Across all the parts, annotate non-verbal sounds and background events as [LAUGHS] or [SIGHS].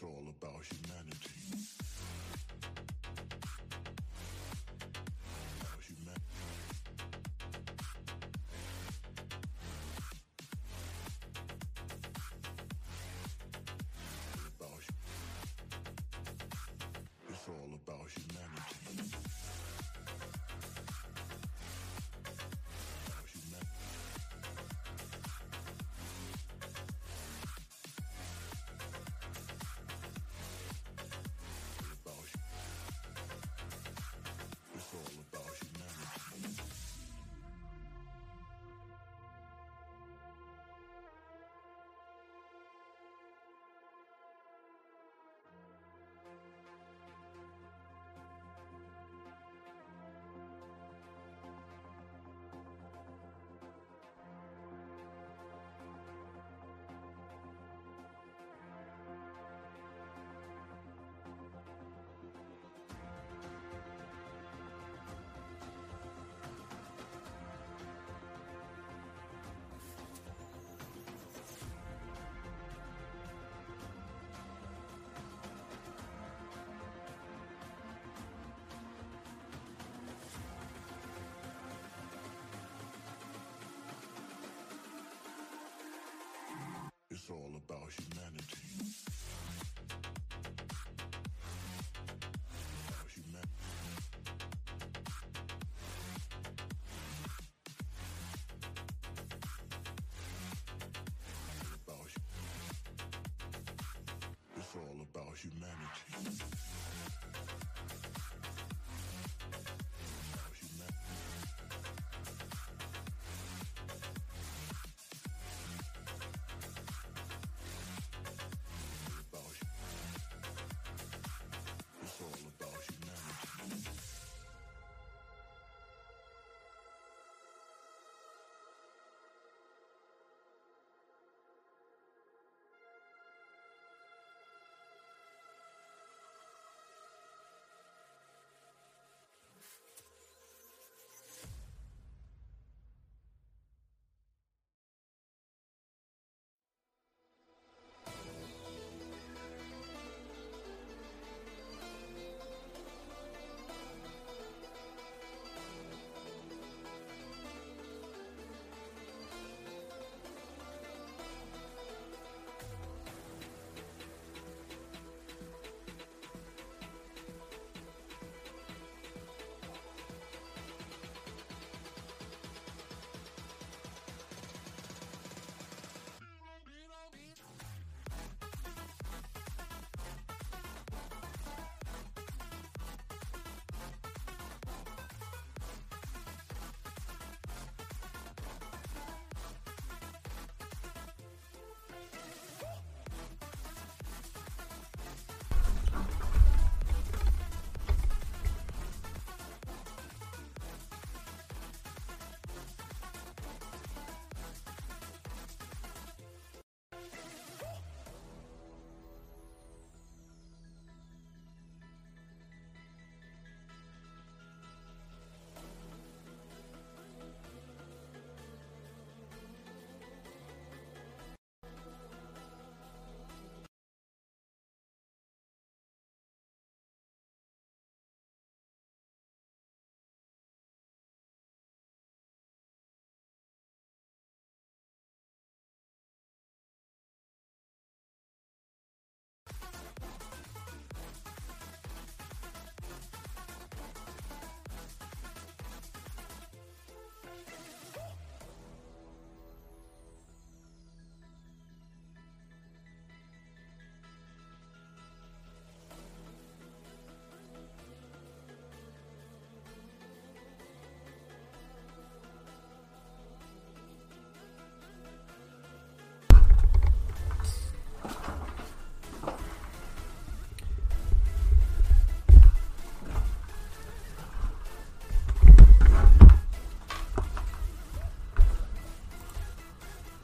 All about humanity. About humanity. It's all about humanity.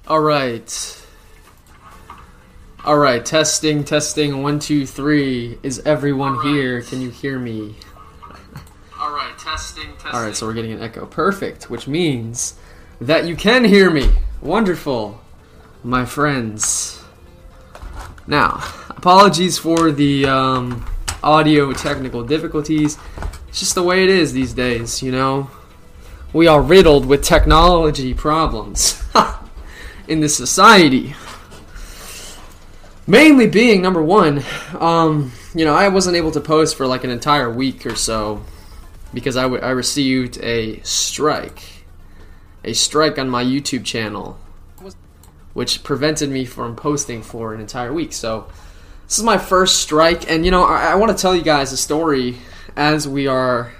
All right. All right, testing, testing, one, two, three. Is everyone here? Can you hear me? All right, testing, testing. All right, so we're getting an echo. Perfect, which means that you can hear me. Wonderful, my friends. Now, apologies for the um, audio technical difficulties. It's just the way it is these days, you know. We are riddled with technology problems [LAUGHS] in this society. Mainly being number one, um, you know, I wasn't able to post for like an entire week or so because I, w- I received a strike. A strike on my YouTube channel, which prevented me from posting for an entire week. So, this is my first strike, and you know, I, I want to tell you guys a story as we are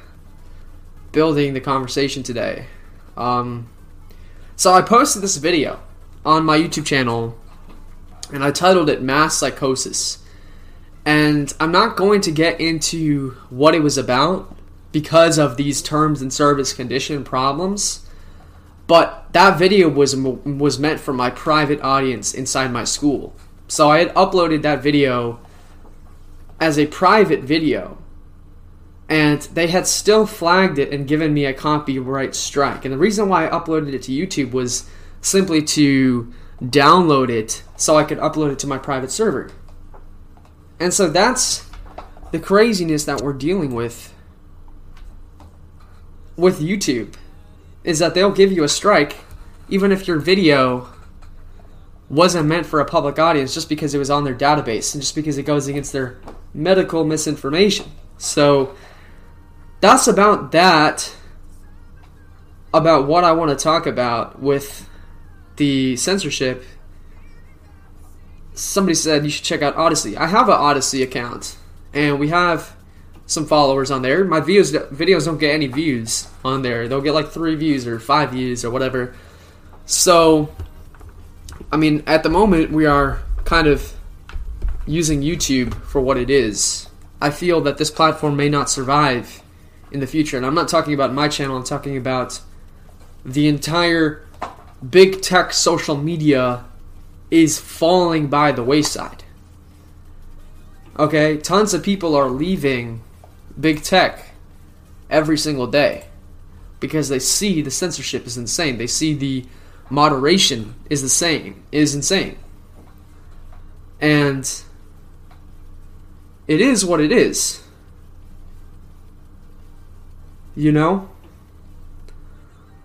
building the conversation today. Um, so, I posted this video on my YouTube channel, and I titled it Mass Psychosis. And I'm not going to get into what it was about because of these terms and service condition problems. But that video was was meant for my private audience inside my school. So I had uploaded that video as a private video. And they had still flagged it and given me a copyright strike. And the reason why I uploaded it to YouTube was simply to download it so I could upload it to my private server. And so that's the craziness that we're dealing with with YouTube is that they'll give you a strike even if your video wasn't meant for a public audience just because it was on their database and just because it goes against their medical misinformation. So that's about that about what I want to talk about with the censorship. Somebody said you should check out Odysee. I have an Odysee account and we have some followers on there. My videos videos don't get any views on there. They'll get like 3 views or 5 views or whatever. So I mean, at the moment we are kind of using YouTube for what it is. I feel that this platform may not survive in the future. And I'm not talking about my channel, I'm talking about the entire big tech social media is falling by the wayside. Okay, tons of people are leaving big tech every single day because they see the censorship is insane. They see the moderation is the same is insane. And it is what it is. You know?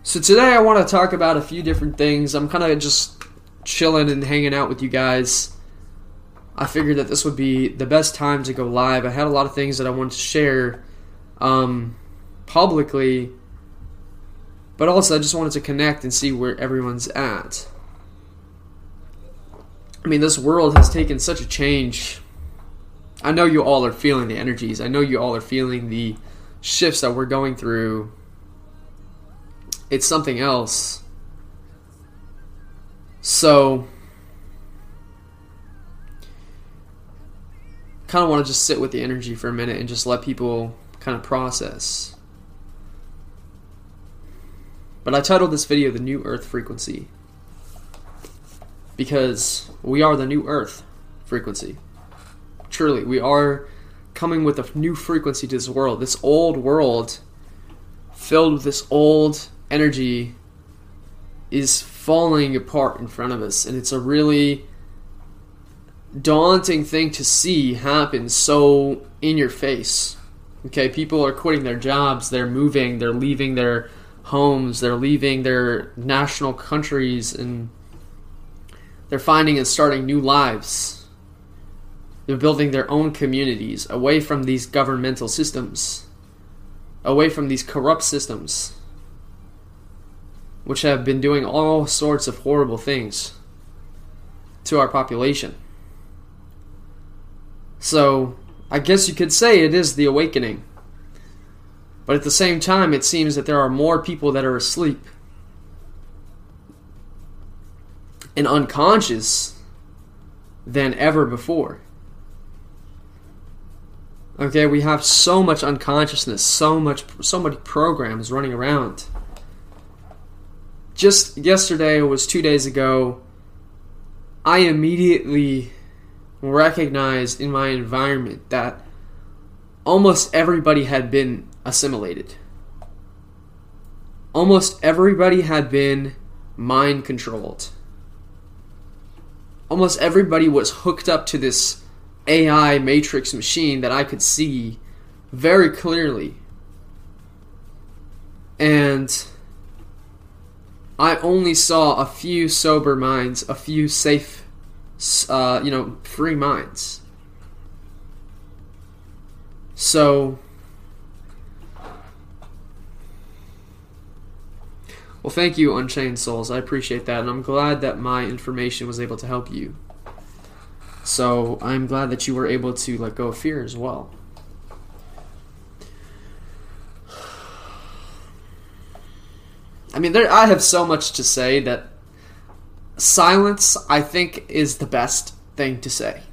So today I want to talk about a few different things. I'm kind of just chilling and hanging out with you guys. I figured that this would be the best time to go live. I had a lot of things that I wanted to share um, publicly, but also I just wanted to connect and see where everyone's at. I mean, this world has taken such a change. I know you all are feeling the energies. I know you all are feeling the shifts that we're going through. It's something else. So, kind of want to just sit with the energy for a minute and just let people kind of process. But I titled this video The New Earth Frequency because we are the new Earth frequency. Truly, we are coming with a new frequency to this world. This old world, filled with this old energy, is falling apart in front of us. And it's a really daunting thing to see happen so in your face. Okay, people are quitting their jobs, they're moving, they're leaving their homes, they're leaving their national countries, and they're finding and starting new lives. They're building their own communities away from these governmental systems, away from these corrupt systems, which have been doing all sorts of horrible things to our population. So, I guess you could say it is the awakening. But at the same time, it seems that there are more people that are asleep and unconscious than ever before. Okay, we have so much unconsciousness, so much so many programs running around. Just yesterday was 2 days ago, I immediately recognized in my environment that almost everybody had been assimilated. Almost everybody had been mind controlled. Almost everybody was hooked up to this AI matrix machine that I could see very clearly. And I only saw a few sober minds, a few safe, uh, you know, free minds. So, well, thank you, Unchained Souls. I appreciate that, and I'm glad that my information was able to help you. So, I'm glad that you were able to let go of fear as well. I mean, there. I have so much to say that silence, I think, is the best thing to say.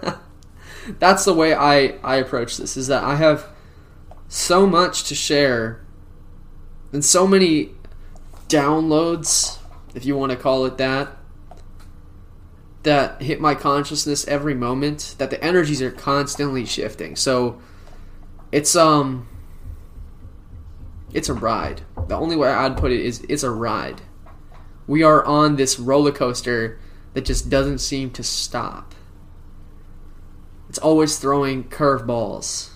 [LAUGHS] That's the way I I approach this. Is that I have so much to share, and so many downloads, if you want to call it that, that hit my consciousness every moment. That the energies are constantly shifting. So it's um it's a ride. The only way I'd put it is it's a ride. We are on this roller coaster that just doesn't seem to stop. It's always throwing curveballs.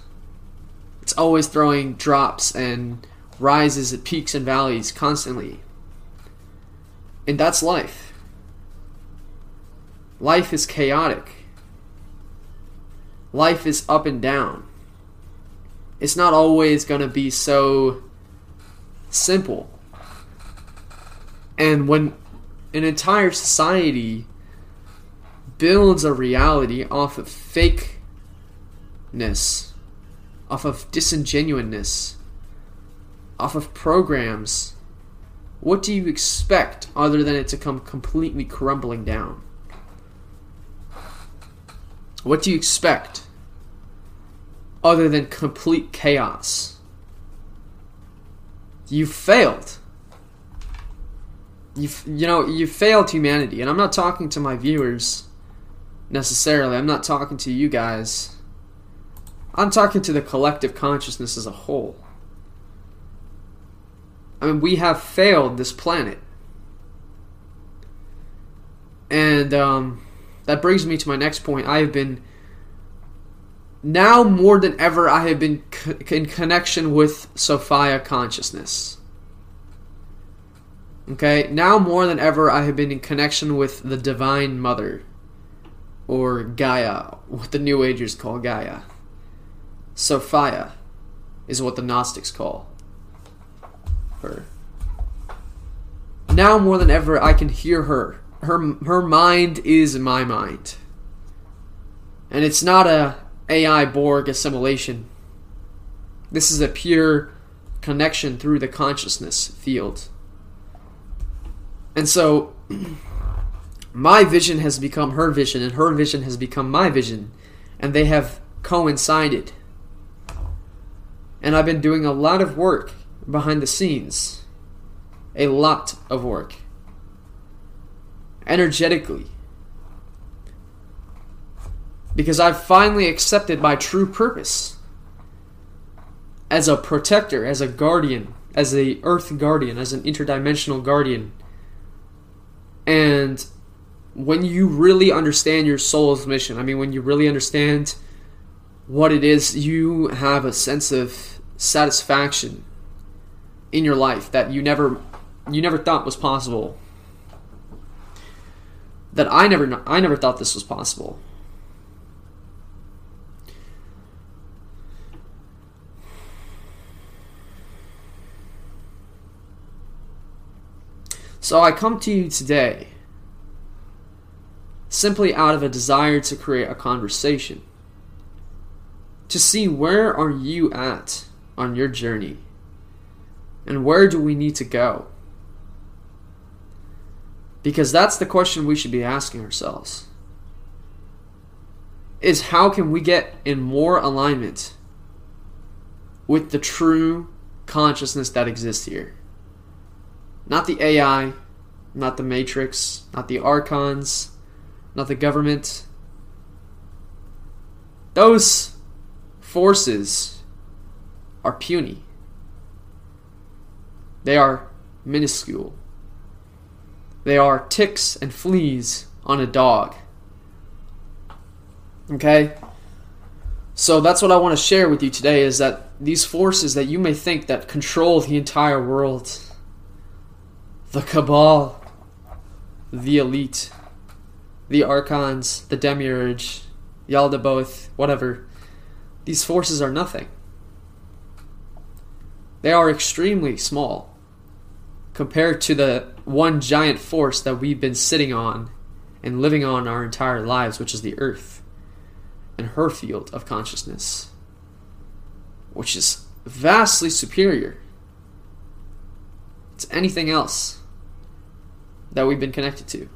It's always throwing drops and rises at peaks and valleys constantly. And that's life. Life is chaotic. Life is up and down. It's not always going to be so simple. And when an entire society builds a reality off of fakeness, off of disingenuousness, off of programs, what do you expect other than it to come completely crumbling down? What do you expect other than complete chaos? You failed. You you know you failed humanity, and I'm not talking to my viewers necessarily. I'm not talking to you guys. I'm talking to the collective consciousness as a whole. I mean, we have failed this planet. And um, that brings me to my next point. I have been, now more than ever, I have been co- in connection with Sophia consciousness. Okay, now more than ever, I have been in connection with the Divine Mother, or Gaia, what the New Agers call Gaia. Sophia is what the Gnostics call her. Now more than ever, I can hear her. Her her mind is my mind, and it's not a AI Borg assimilation. This is a pure connection through the consciousness field. And so, [CLEARS THROAT] my vision has become her vision, and her vision has become my vision, and they have coincided. And I've been doing a lot of work behind the scenes. A lot of work. Energetically. Because I've finally accepted my true purpose as a protector, as a guardian, as a earth guardian, as an interdimensional guardian. And when you really understand your soul's mission, I mean, when you really understand what it is, you have a sense of satisfaction in your life that you never you never thought was possible. That I never I never thought this was possible. So I come to you today simply out of a desire to create a conversation. To see where are you at on your journey? And where do we need to go? Because that's the question we should be asking ourselves. Is how can we get in more alignment with the true consciousness that exists here? Not the AI, not the Matrix, not the Archons, not the government. Those forces are puny. They are minuscule. They are ticks and fleas on a dog. Okay? So that's what I want to share with you today is that these forces that you may think that control the entire world, the cabal, the elite, the archons, the demiurge, Yaldabaoth, whatever, these forces are nothing. They are extremely small compared to the one giant force that we've been sitting on and living on our entire lives, which is the earth and her field of consciousness, which is vastly superior to anything else that we've been connected to.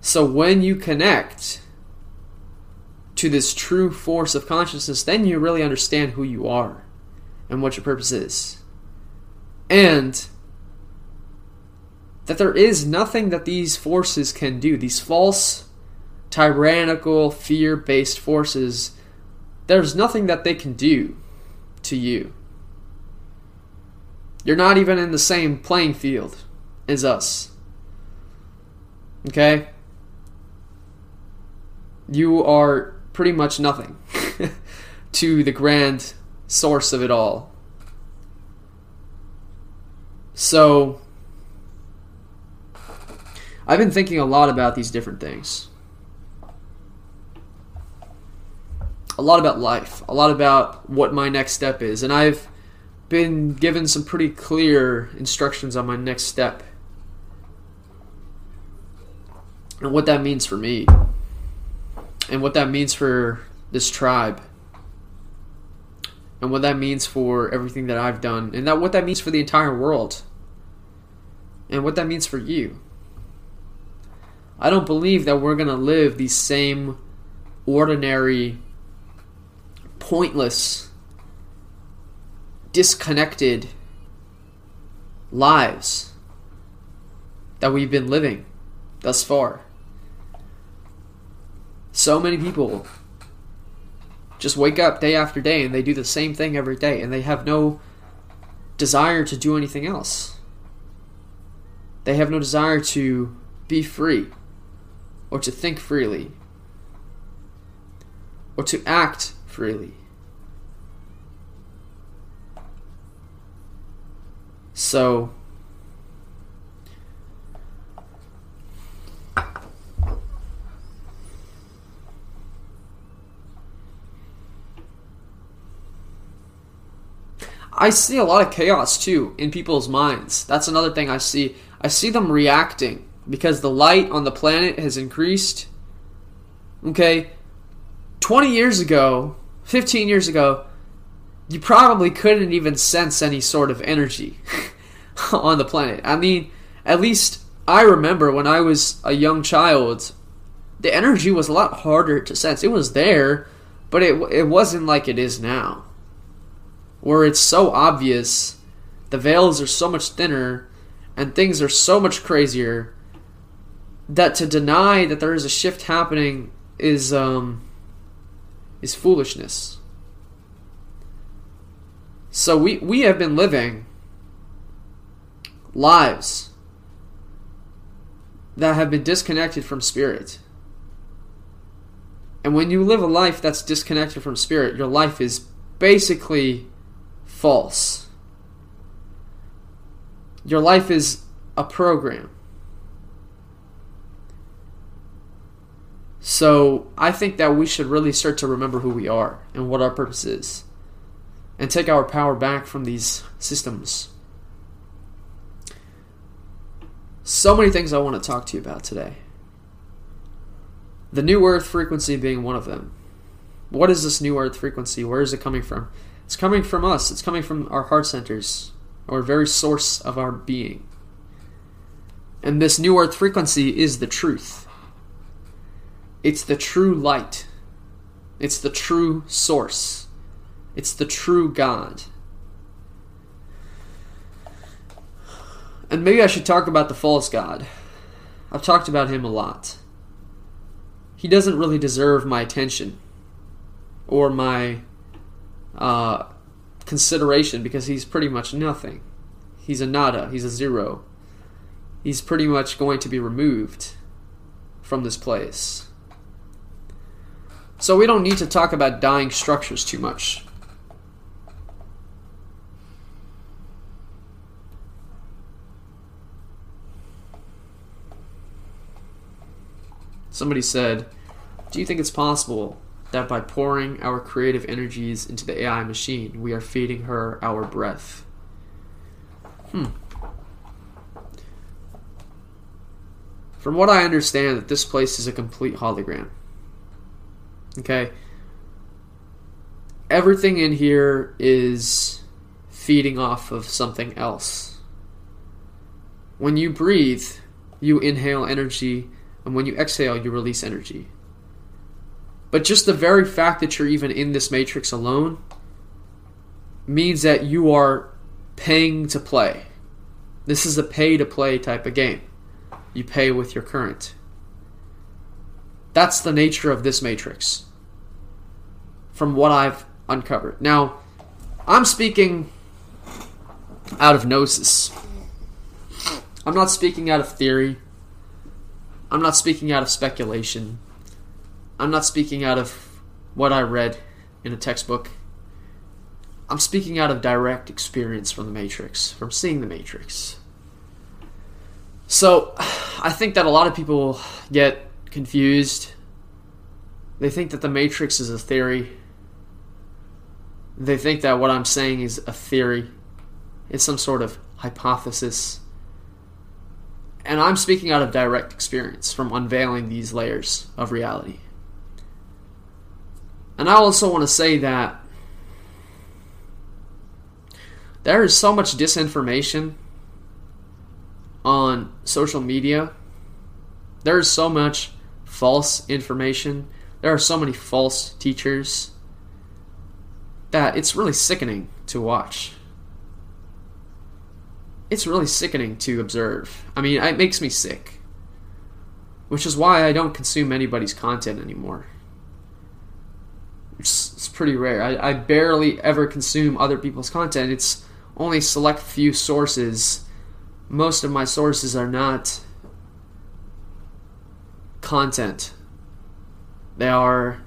So when you connect to this true force of consciousness, then you really understand who you are and what your purpose is. And that there is nothing that these forces can do. These false, tyrannical, fear based forces, there's nothing that they can do to you. You're not even in the same playing field as us. Okay? You are pretty much nothing [LAUGHS] to the grand source of it all. So, I've been thinking a lot about these different things. A lot about life, a lot about what my next step is, and I've been given some pretty clear instructions on my next step and what that means for me and what that means for this tribe and what that means for everything that I've done and that what that means for the entire world and what that means for you. I don't believe that we're going to live these same ordinary pointless disconnected lives that we've been living thus far. So many people just wake up day after day and they do the same thing every day and they have no desire to do anything else. They have no desire to be free or to think freely or to act freely. So, I see a lot of chaos too in people's minds. That's another thing I see. I see them reacting because the light on the planet has increased. Okay? 20 years ago, 15 years ago, you probably couldn't even sense any sort of energy [LAUGHS] on the planet. I mean, at least I remember when I was a young child, the energy was a lot harder to sense. It was there, but it it wasn't like it is now where it's so obvious, the veils are so much thinner, and things are so much crazier that to deny that there is a shift happening is um is foolishness. So we we have been living lives that have been disconnected from spirit. And when you live a life that's disconnected from spirit, your life is basically false. Your life is a program. So I think that we should really start to remember who we are and what our purpose is and take our power back from these systems. So many things I want to talk to you about today. The new earth frequency being one of them. What is this new earth frequency? Where is it coming from? It's coming from us, it's coming from our heart centers, our very source of our being. And this new earth frequency is the truth. It's the true light. It's the true source. It's the true God. And maybe I should talk about the false God. I've talked about him a lot. He doesn't really deserve my attention or my uh, consideration because he's pretty much nothing. He's a nada, he's a zero. He's pretty much going to be removed from this place. So we don't need to talk about dying structures too much. Somebody said, Do you think it's possible that by pouring our creative energies into the AI machine, we are feeding her our breath? Hmm. From what I understand, that this place is a complete hologram. Okay? Everything in here is feeding off of something else. When you breathe, you inhale energy, and when you exhale, you release energy. But just the very fact that you're even in this matrix alone means that you are paying to play. This is a pay to play type of game. You pay with your current. That's the nature of this matrix. From what I've uncovered. Now, I'm speaking out of gnosis. I'm not speaking out of theory. I'm not speaking out of speculation. I'm not speaking out of what I read in a textbook. I'm speaking out of direct experience from the Matrix, from seeing the Matrix. So, [SIGHS] I think that a lot of people get confused. They think that the Matrix is a theory. They think that what I'm saying is a theory. It's some sort of hypothesis. And I'm speaking out of direct experience from unveiling these layers of reality. And I also want to say that there is so much disinformation on social media. There is so much false information. There are so many false teachers that it's really sickening to watch. It's really sickening to observe. I mean, it makes me sick. Which is why I don't consume anybody's content anymore. It's, pretty rare. I, I barely ever consume other people's content. It's only select few sources. Most of my sources are not content. They are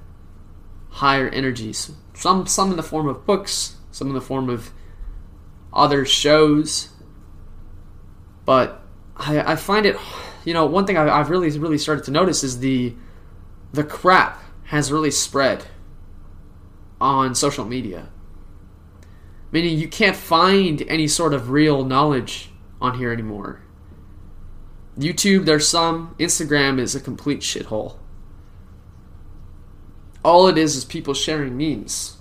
higher energies. Some some in the form of books, some in the form of other shows. But I, I find it, you know, one thing I, I've really really started to notice is the the crap has really spread on social media. Meaning you can't find any sort of real knowledge on here anymore. YouTube, there's some. Instagram is a complete shithole. All it is is people sharing memes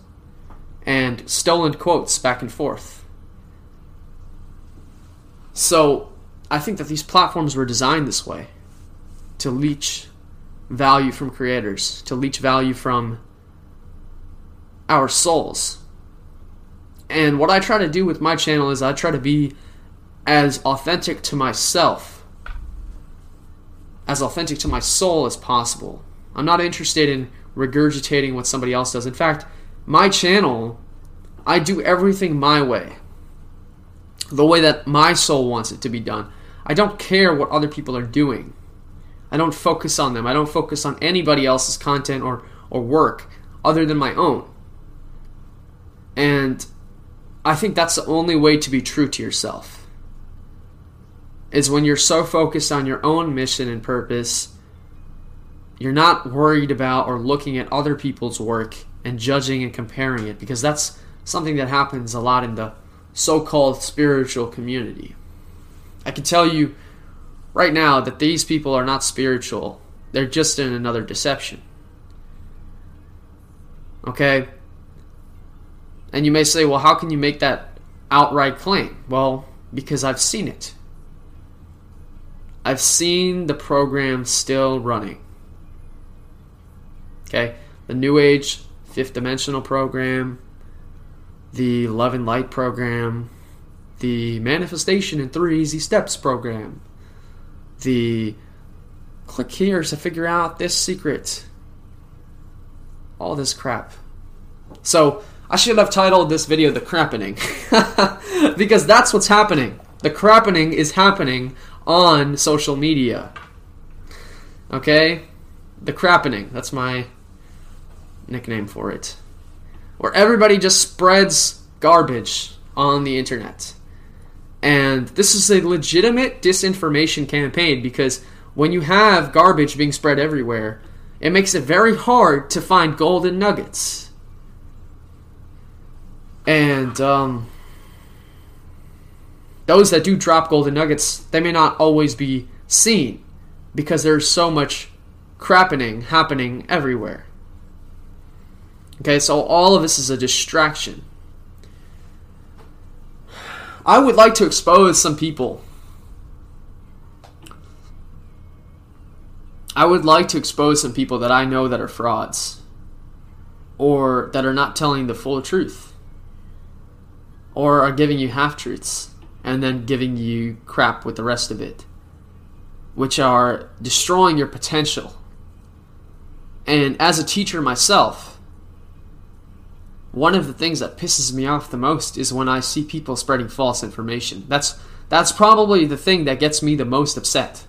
and stolen quotes back and forth. So, I think that these platforms were designed this way to leech value from creators, to leech value from our souls. And what I try to do with my channel is I try to be as authentic to myself, as authentic to my soul as possible. I'm not interested in regurgitating what somebody else does. In fact, my channel, I do everything my way, the way that my soul wants it to be done. I don't care what other people are doing. I don't focus on them. I don't focus on anybody else's content or, or work other than my own. And I think that's the only way to be true to yourself. Is when you're so focused on your own mission and purpose, you're not worried about or looking at other people's work and judging and comparing it because that's something that happens a lot in the so called spiritual community. I can tell you right now that these people are not spiritual, they're just in another deception. Okay? And you may say, well, how can you make that outright claim? Well, because I've seen it. I've seen the program still running. Okay? The New Age Fifth Dimensional program, the Love and Light program, the Manifestation in Three Easy Steps program, the click here to figure out this secret. All this crap. So, I should have titled this video The Crappening. [LAUGHS] because that's what's happening. The crappening is happening on social media. Okay? The crappening. That's my nickname for it, where everybody just spreads garbage on the internet. And this is a legitimate disinformation campaign because when you have garbage being spread everywhere, it makes it very hard to find golden nuggets. And um, those that do drop golden nuggets, they may not always be seen because there's so much crappening happening everywhere. Okay, so all of this is a distraction. I would like to expose some people. I would like to expose some people that I know that are frauds or that are not telling the full truth or are giving you half truths and then giving you crap with the rest of it, which are destroying your potential. And as a teacher myself, one of the things that pisses me off the most is when I see people spreading false information. That's that's probably the thing that gets me the most upset.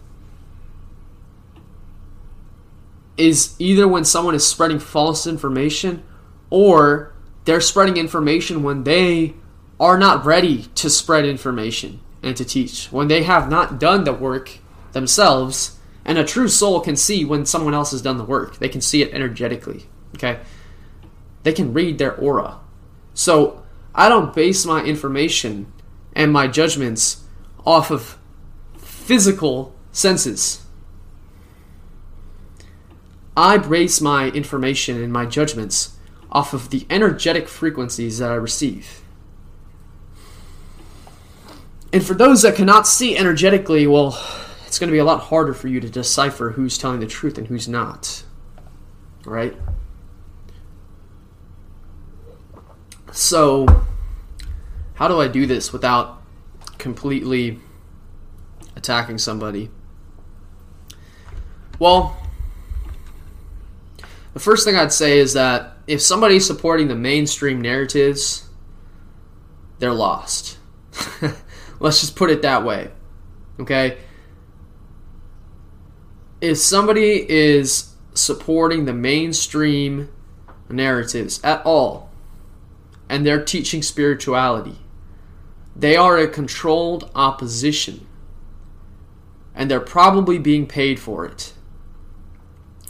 Is either when someone is spreading false information or they're spreading information when they are not ready to spread information and to teach, when they have not done the work themselves. And a true soul can see when someone else has done the work. They can see it energetically. Okay? They can read their aura. So I don't base my information and my judgments off of physical senses. I base my information and my judgments off of the energetic frequencies that I receive. And for those that cannot see energetically, well, it's going to be a lot harder for you to decipher who's telling the truth and who's not. Right? So, how do I do this without completely attacking somebody? Well, the first thing I'd say is that if somebody's supporting the mainstream narratives, they're lost. [LAUGHS] Let's just put it that way. Okay? If somebody is supporting the mainstream narratives at all, and they're teaching spirituality, they are a controlled opposition. And they're probably being paid for it.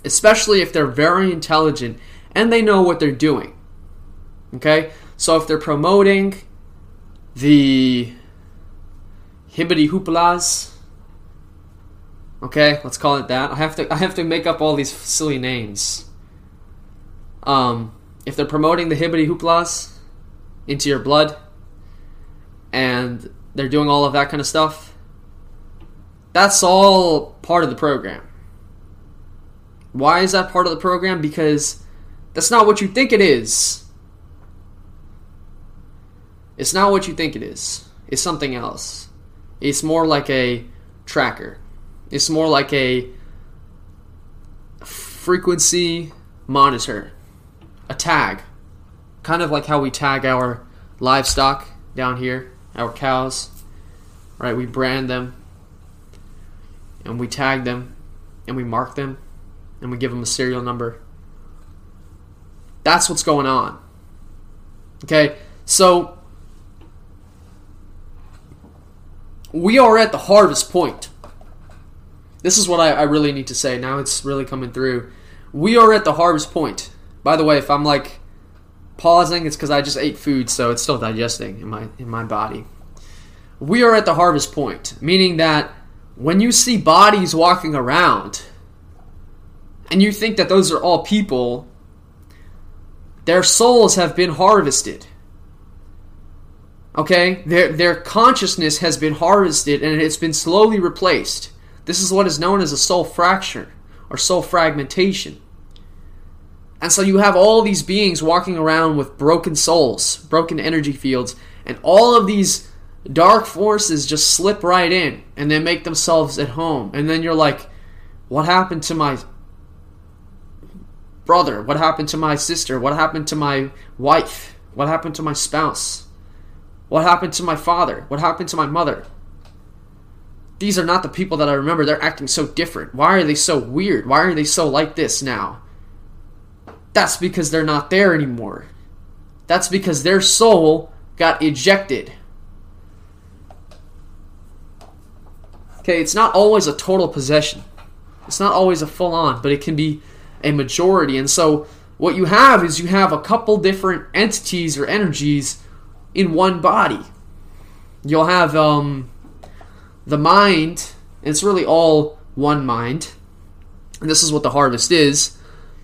Especially if they're very intelligent and they know what they're doing. Okay? So if they're promoting the hibbity hooplas. Okay, let's call it that. I have to I have to make up all these silly names. Um, if they're promoting the hibbity hooplas into your blood, and they're doing all of that kind of stuff, that's all part of the program. Why is that part of the program? Because that's not what you think it is. It's not what you think it is. It's something else. It's more like a tracker. It's more like a frequency monitor, a tag. Kind of like how we tag our livestock down here, our cows. Right? We brand them and we tag them and we mark them and we give them a serial number. That's what's going on. Okay? So we are at the harvest point. This is what I, I, really need to say. Now it's really coming through. We are at the harvest point. By the way, if I'm like pausing, it's because I just ate food, so it's still digesting in my in my body. We are at the harvest point, meaning that when you see bodies walking around and you think that those are all people, their souls have been harvested. Okay? Their, their consciousness has been harvested and it's been slowly replaced. This is what is known as a soul fracture or soul fragmentation. And so you have all these beings walking around with broken souls, broken energy fields, and all of these dark forces just slip right in and they make themselves at home. And then you're like, what happened to my brother? What happened to my sister? What happened to my wife? What happened to my spouse? What happened to my father? What happened to my mother? These are not the people that I remember. They're acting so different. Why are they so weird? Why are they so like this now? That's because they're not there anymore. That's because their soul got ejected. Okay, it's not always a total possession. It's not always a full on, but it can be a majority. And so what you have is you have a couple different entities or energies in one body. You'll have um, the mind, it's really all one mind. And this is what the harvest is.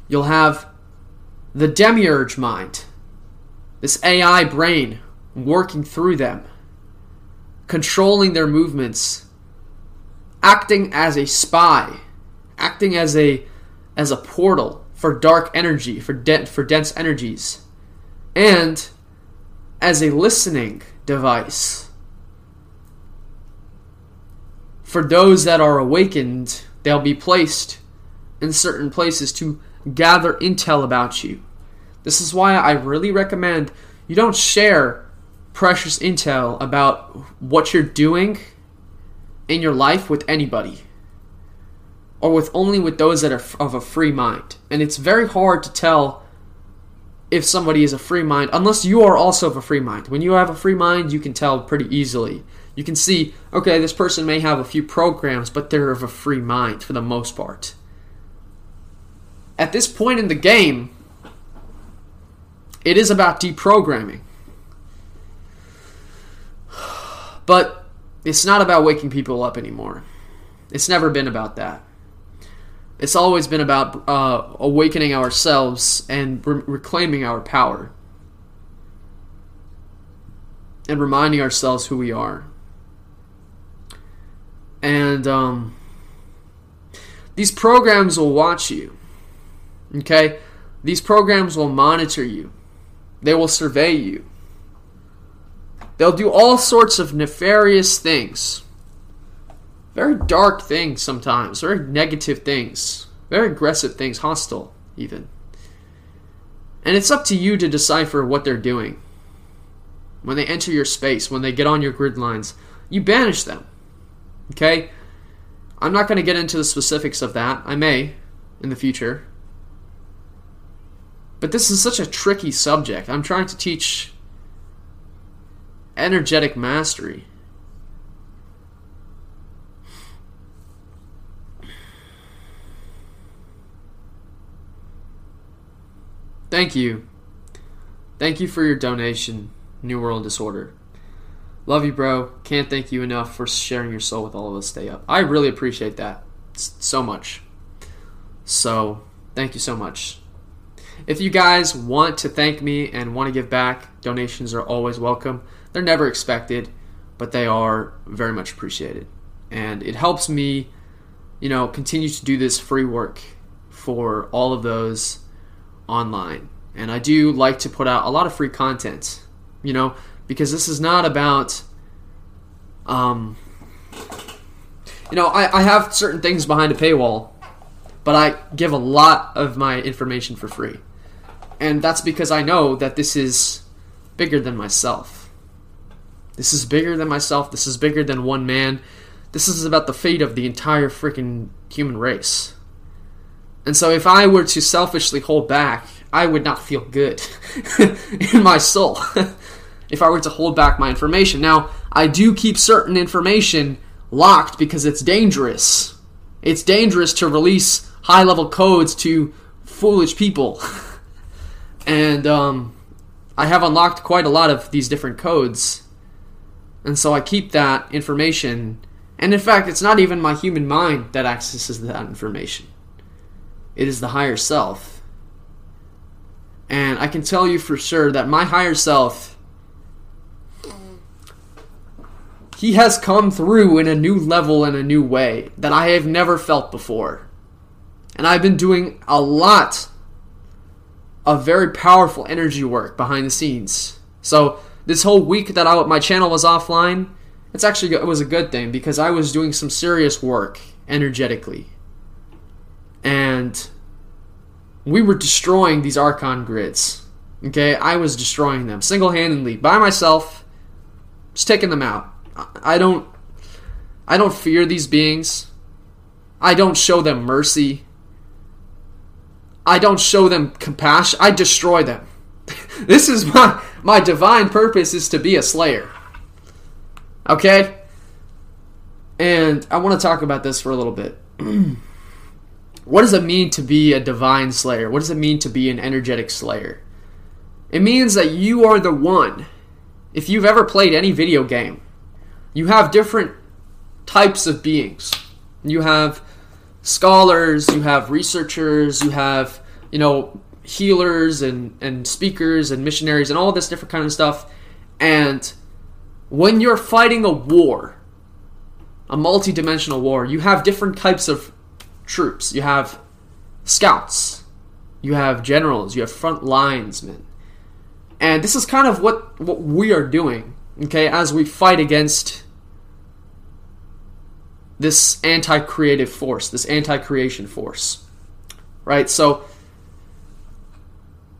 You'll have the demiurge mind, this AI brain working through them, controlling their movements, acting as a spy, acting as a as a portal for dark energy, for de- for dense energies, and as a listening device for those that are awakened. They'll be placed in certain places to gather intel about you. This is why I really recommend you don't share precious intel about what you're doing in your life with anybody or with only with those that are of a free mind. And it's very hard to tell if somebody is a free mind unless you are also of a free mind. When you have a free mind, you can tell pretty easily. You can see, okay, this person may have a few programs, but they're of a free mind for the most part. At this point in the game, it is about deprogramming. But it's not about waking people up anymore. It's never been about that. It's always been about uh, awakening ourselves and re- reclaiming our power. And reminding ourselves who we are. And um, these programs will watch you. Okay? These programs will monitor you, they will survey you. They'll do all sorts of nefarious things. Very dark things sometimes, very negative things, very aggressive things, hostile even. And it's up to you to decipher what they're doing. When they enter your space, when they get on your grid lines, you banish them. Okay? I'm not going to get into the specifics of that. I may in the future. But this is such a tricky subject. I'm trying to teach energetic mastery. Thank you. Thank you for your donation, New World Disorder. Love you, bro. Can't thank you enough for sharing your soul with all of us. Stay up. I really appreciate that so much. So, thank you so much. If you guys want to thank me and want to give back, donations are always welcome. They're never expected, but they are very much appreciated. And it helps me, you know, continue to do this free work for all of those online. And I do like to put out a lot of free content, you know, because this is not about, um, you know, I, I have certain things behind a paywall, but I give a lot of my information for free. And that's because I know that this is bigger than myself. This is bigger than myself. This is bigger than one man. This is about the fate of the entire freaking human race. And so if I were to selfishly hold back, I would not feel good [LAUGHS] in my soul [LAUGHS] if I were to hold back my information. Now, I do keep certain information locked because it's dangerous. It's dangerous to release high level codes to foolish people. [LAUGHS] and um, I have unlocked quite a lot of these different codes. And so I keep that information. And in fact, it's not even my human mind that accesses that information, it is the higher self. And I can tell you for sure that my higher self, he has come through in a new level and a new way that I have never felt before. And I've been doing a lot of very powerful energy work behind the scenes. So this whole week that I, my channel was offline, it's actually it was a good thing because I was doing some serious work energetically, and we were destroying these archon grids. Okay, I was destroying them single handedly by myself, just taking them out. I- I don't, I don't fear these beings. I don't show them mercy. I don't show them compassion. I destroy them. [LAUGHS] this is my my divine purpose is to be a slayer. Okay? And I want to talk about this for a little bit. [CLEARS THROAT] what does it mean to be a divine slayer? What does it mean to be an energetic slayer? It means that you are the one. If you've ever played any video game, you have different types of beings. You have scholars, you have researchers, you have, you know, healers and, and speakers and missionaries and all this different kind of stuff. And when you're fighting a war, a multi-dimensional war, you have different types of troops. You have scouts, you have generals, you have front linesmen. And this is kind of what, what we are doing, okay, as we fight against this anti creative force, this anti creation force. Right? So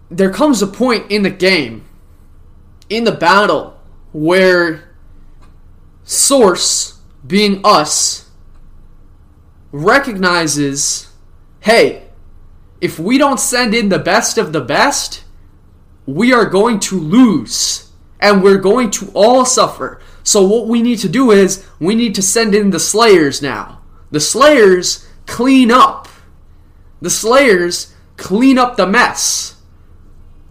there comes a point in the game, in the battle, where Source, being us, recognizes hey, if we don't send in the best of the best, we are going to lose and we're going to all suffer. So, what we need to do is we need to send in the Slayers now. The Slayers clean up. The Slayers clean up the mess.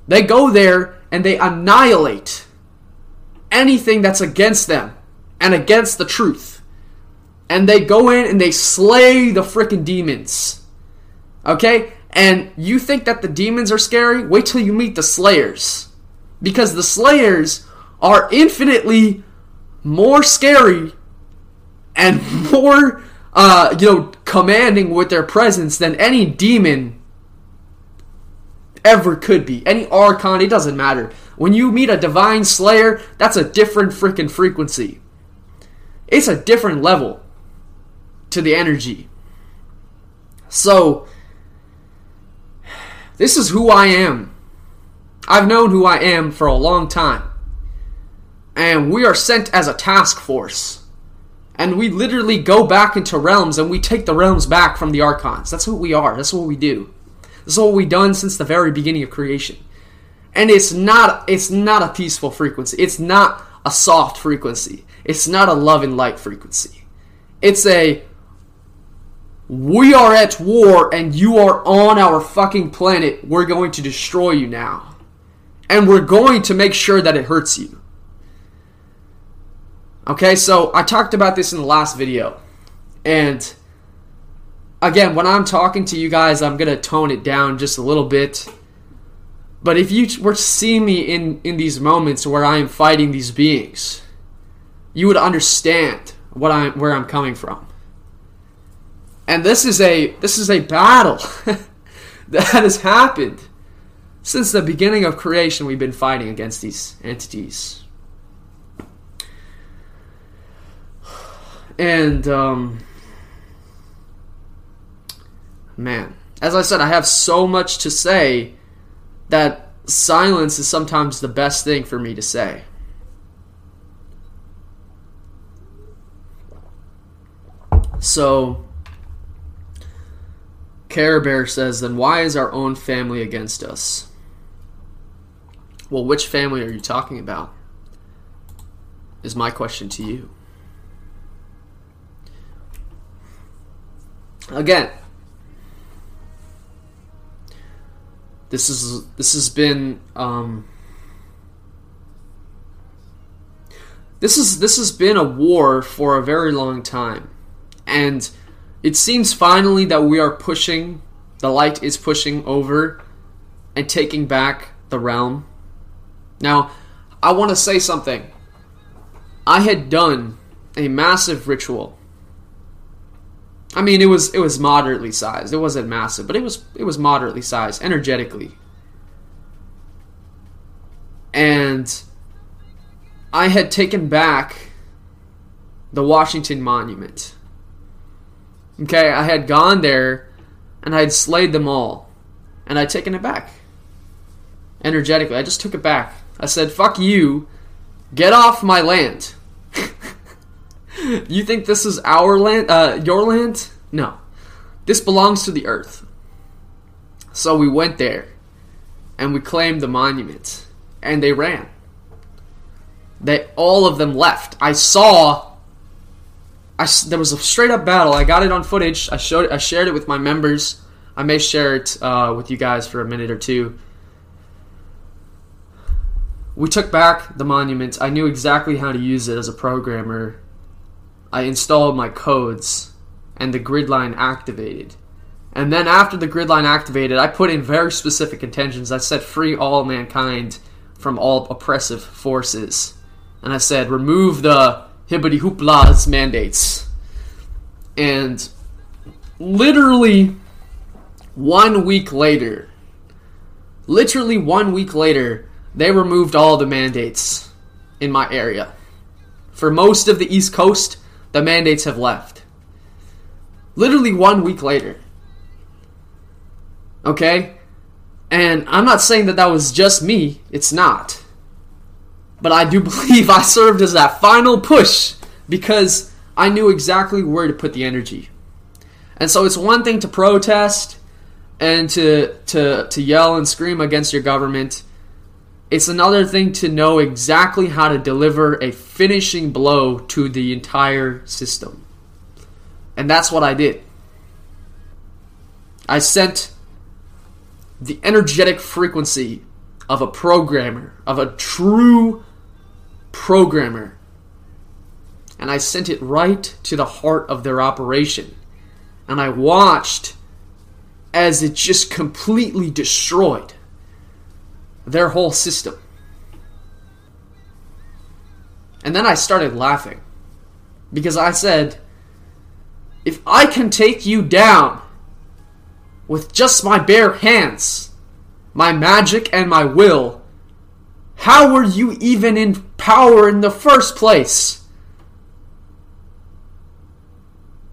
They go there and they annihilate anything that's against them and against the truth. And they go in and they slay the freaking demons. Okay? And you think that the demons are scary? Wait till you meet the Slayers. Because the Slayers are infinitely more scary and [LAUGHS] more, uh, you know, commanding with their presence than any demon ever could be. Any Archon, it doesn't matter. When you meet a Divine Slayer, that's a different freaking frequency. It's a different level to the energy. So, this is who I am. I've known who I am for a long time. And we are sent as a task force. And we literally go back into realms and we take the realms back from the archons. That's what we are. That's what we do. This is what we've done since the very beginning of creation. And it's not it's not a peaceful frequency. It's not a soft frequency. It's not a love and light frequency. It's a we are at war and you are on our fucking planet. We're going to destroy you now. And we're going to make sure that it hurts you. Okay, so I talked about this in the last video. And again, when I'm talking to you guys, I'm going to tone it down just a little bit. But if you were to see me in, in these moments where I am fighting these beings, you would understand what I'm where I'm coming from. And this is a this is a battle [LAUGHS] that has happened since the beginning of creation. We've been fighting against these entities. And um, man, as I said, I have so much to say that silence is sometimes the best thing for me to say. So, Care Bear says, then why is our own family against us? Well, which family are you talking about? Is my question to you. Again, this is this has been um, this is this has been a war for a very long time, and it seems finally that we are pushing the light is pushing over and taking back the realm. Now, I want to say something. I had done a massive ritual I mean, it was it was moderately sized. It wasn't massive, but it was it was moderately sized energetically. And I had taken back the Washington Monument. Okay, I had gone there and I had slayed them all. And I'd taken it back. Energetically. I just took it back. I said, fuck you. Get off my land. [LAUGHS] you think this is our land, uh, your land? No. This belongs to the earth. So we went there and we claimed the monument and they ran. They all of them left. I saw I there was a straight up battle. I got it on footage. I showed I shared it with my members. I may share it uh, with you guys for a minute or two. We took back the monument. I knew exactly how to use it as a programmer. I installed my codes and the grid line activated. And then after the grid line activated, I put in very specific intentions. I said free all mankind from all oppressive forces. And I said remove the hibbity hooplas mandates. And literally one week later, literally one week later, they removed all the mandates in my area. For most of the East Coast, the mandates have left. Literally one week later. Okay? And I'm not saying that that was just me, it's not. But I do [LAUGHS] believe I served as that final push because I knew exactly where to put the energy. And so it's one thing to protest and to to to yell and scream against your government. It's another thing to know exactly how to deliver a finishing blow to the entire system. And that's what I did. I sent the energetic frequency of a programmer, of a true programmer. And I sent it right to the heart of their operation. And I watched as it just completely destroyed their whole system. And then I started laughing because I said, if I can take you down with just my bare hands, my magic and my will, how were you even in power in the first place?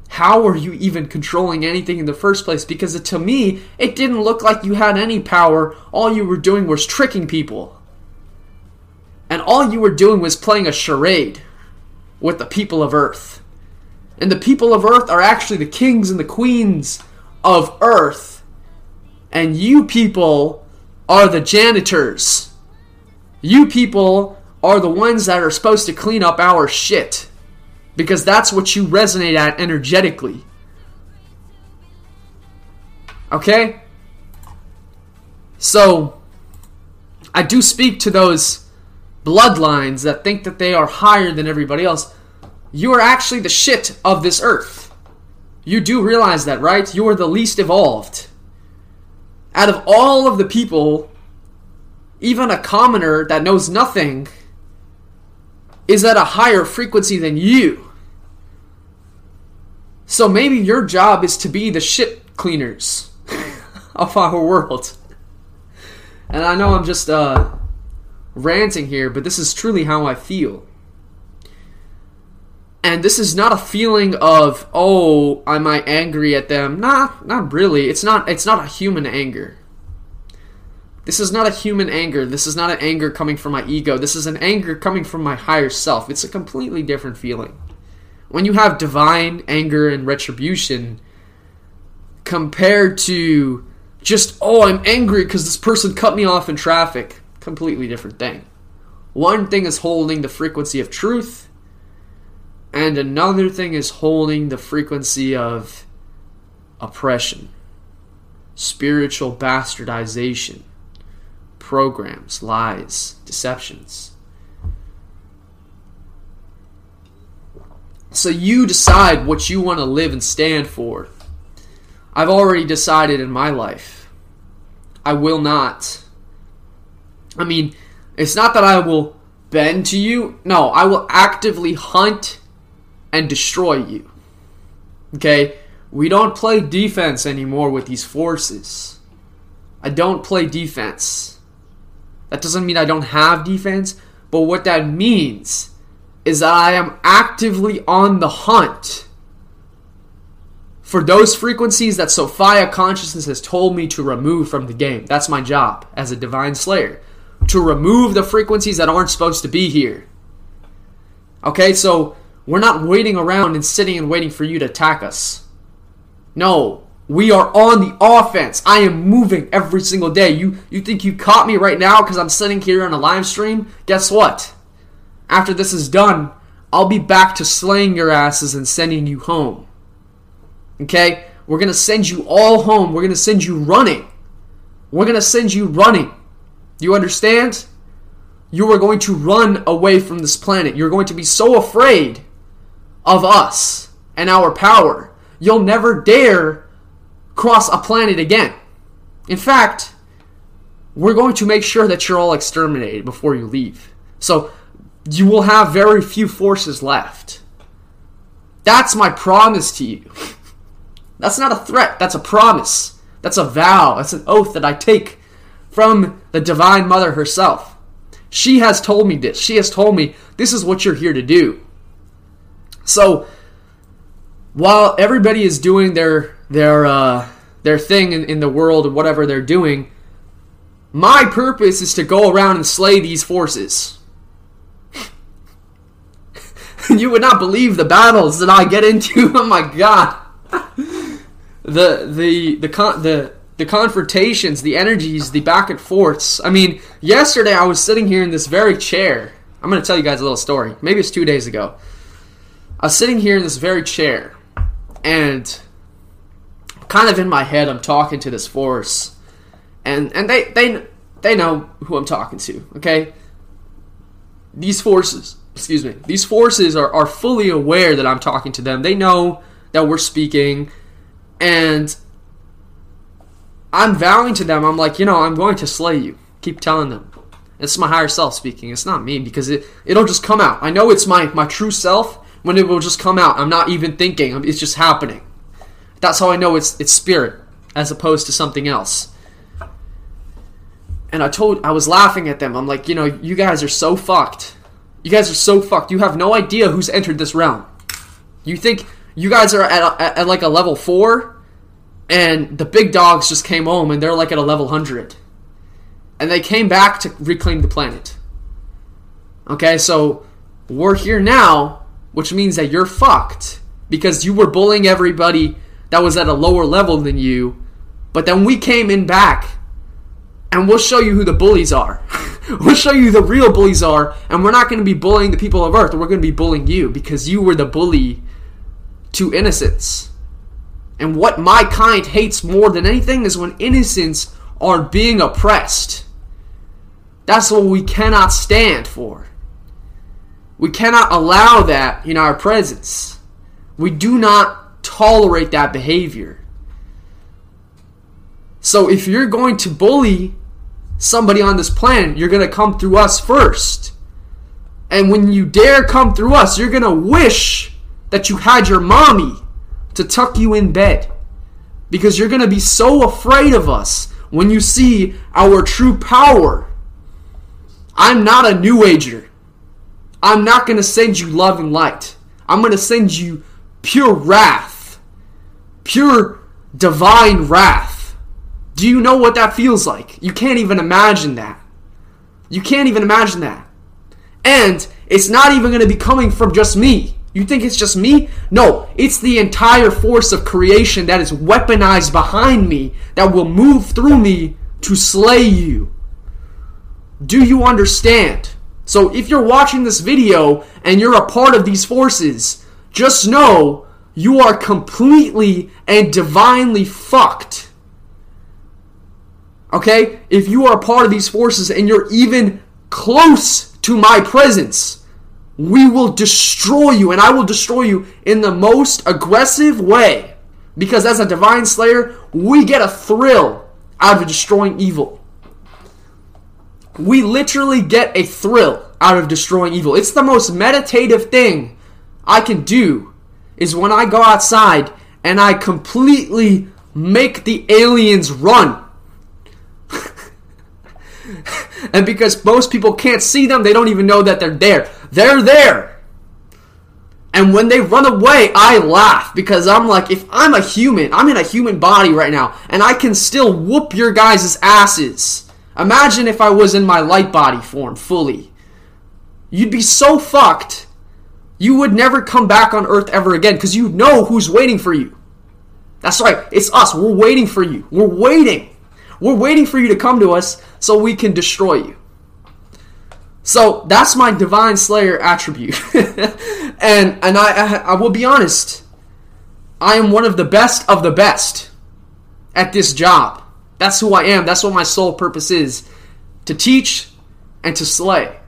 How were you even controlling anything in the first place? Because to me, it didn't look like you had any power. All you were doing was tricking people. And all you were doing was playing a charade with the people of Earth. And the people of Earth are actually the kings and the queens of Earth. And you people are the janitors. You people are the ones that are supposed to clean up our shit. Because that's what you resonate at energetically. Okay? So, I do speak to those bloodlines that think that they are higher than everybody else. You are actually the shit of this earth. You do realize that, right? You are the least evolved. Out of all of the people, even a commoner that knows nothing is at a higher frequency than you. So maybe your job is to be the shit cleaners [LAUGHS] of our world. And I know I'm just uh, ranting here, but this is truly how I feel. And this is not a feeling of, oh, am I angry at them? Nah, not really. It's not it's not a human anger. This is not a human anger. This is not an anger coming from my ego. This is an anger coming from my higher self. It's a completely different feeling. When you have divine anger and retribution compared to just, oh, I'm angry because this person cut me off in traffic, completely different thing. One thing is holding the frequency of truth, and another thing is holding the frequency of oppression, spiritual bastardization programs, lies, deceptions. So you decide what you want to live and stand for. I've already decided in my life. I will not. I mean, it's not that I will bend to you. No, I will actively hunt and destroy you. Okay? We don't play defense anymore with these forces. I don't play defense. That doesn't mean I don't have defense, but what that means is that I am actively on the hunt for those frequencies that Sophia consciousness has told me to remove from the game. That's my job as a divine slayer. To remove the frequencies that aren't supposed to be here. Okay, so we're not waiting around and sitting and waiting for you to attack us. No, We are on the offense. I am moving every single day. You you think you caught me right now because I'm sitting here on a live stream? Guess what? After this is done, I'll be back to slaying your asses and sending you home. Okay? We're going to send you all home. We're going to send you running. We're going to send you running. You understand? You are going to run away from this planet. You're going to be so afraid of us and our power. You'll never dare cross a planet again. In fact, we're going to make sure that you're all exterminated before you leave. So you will have very few forces left. That's my promise to you. [LAUGHS] That's not a threat, that's a promise. That's a vow, that's an oath that I take from the Divine Mother herself. She has told me this. She has told me this is what you're here to do. So, while everybody is doing their their uh, their thing in, in the world whatever they're doing, my purpose is to go around and slay these forces. [LAUGHS] you would not believe the battles that I get into. [LAUGHS] oh my god [LAUGHS] the the the con- the the confrontations, the energies, the back and forths. I mean, yesterday I was sitting here in this very chair. I'm going to tell you guys a little story. Maybe it's two days ago. I was sitting here in this very chair, and kind of in my head, I'm talking to this force, and and they they they know who I'm talking to. Okay, these forces, excuse me, these forces are are fully aware that I'm talking to them. They know that we're speaking and I'm vowing to them, I'm like, you know, I'm going to slay you. Keep telling them. It's my higher self speaking. It's not me because it, it'll just come out. I know it's my, my true self when it will just come out. I'm not even thinking. It's just happening. That's how I know it's, it's spirit as opposed to something else. And I told, I was laughing at them. I'm like, you know, you guys are so fucked. You guys are so fucked. You have no idea who's entered this realm. You think you guys are at, at, at like a level four, and the big dogs just came home and they're like at a level hundred, and they came back to reclaim the planet. Okay, so we're here now, which means that you're fucked because you were bullying everybody that was at a lower level than you. But then we came in back, and we'll show you who the bullies are. [LAUGHS] we'll show you the real bullies are, and we're not going to be bullying the people of Earth. We're going to be bullying you because you were the bully to innocence. And what my kind hates more than anything is when innocents are being oppressed. That's what we cannot stand for. We cannot allow that in our presence. We do not tolerate that behavior. So if you're going to bully somebody on this planet, you're going to come through us first. And when you dare come through us, you're going to wish that you had your mommy to tuck you in bed. Because you're going to be so afraid of us when you see our true power. I'm not a new ager. I'm not going to send you love and light. I'm going to send you pure wrath. Pure divine wrath. Do you know what that feels like? You can't even imagine that. You can't even imagine that. And it's not even going to be coming from just me. You think it's just me? No, it's the entire force of creation that is weaponized behind me that will move through me to slay you. Do you understand? So if you're watching this video and you're a part of these forces, just know you are completely and divinely fucked. Okay? If you are a part of these forces and you're even close to my presence, we will destroy you, and I will destroy you in the most aggressive way. Because as a divine slayer, we get a thrill out of destroying evil. We literally get a thrill out of destroying evil. It's the most meditative thing I can do is when I go outside and I completely make the aliens run. [LAUGHS] and because most people can't see them, they don't even know that they're there. They're there. And when they run away, I laugh because I'm like, if I'm a human, I'm in a human body right now, and I can still whoop your guys' asses. Imagine if I was in my light body form fully. You'd be so fucked. You would never come back on Earth ever again because you know who's waiting for you. That's right, it's us. We're waiting for you. We're waiting. We're waiting for you to come to us so we can destroy you. So that's my divine slayer attribute. [LAUGHS] and and I, I I will be honest, I am one of the best of the best at this job. That's who I am. That's what my sole purpose is to teach and to slay.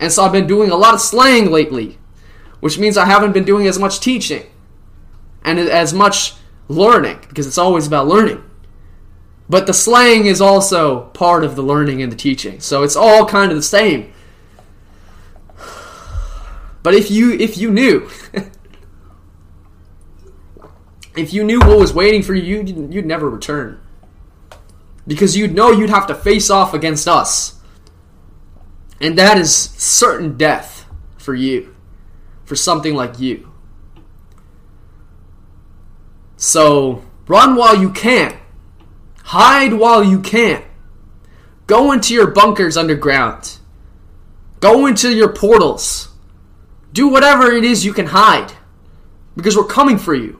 And so I've been doing a lot of slaying lately, which means I haven't been doing as much teaching and as much learning because it's always about learning. But the slaying is also part of the learning and the teaching. So it's all kind of the same. But if you if you knew [LAUGHS] if you knew what was waiting for you, you'd, you'd never return. Because you'd know you'd have to face off against us. And that is certain death for you. For something like you. So, run while you can. Hide while you can. Go into your bunkers underground. Go into your portals. Do whatever it is you can hide. Because we're coming for you.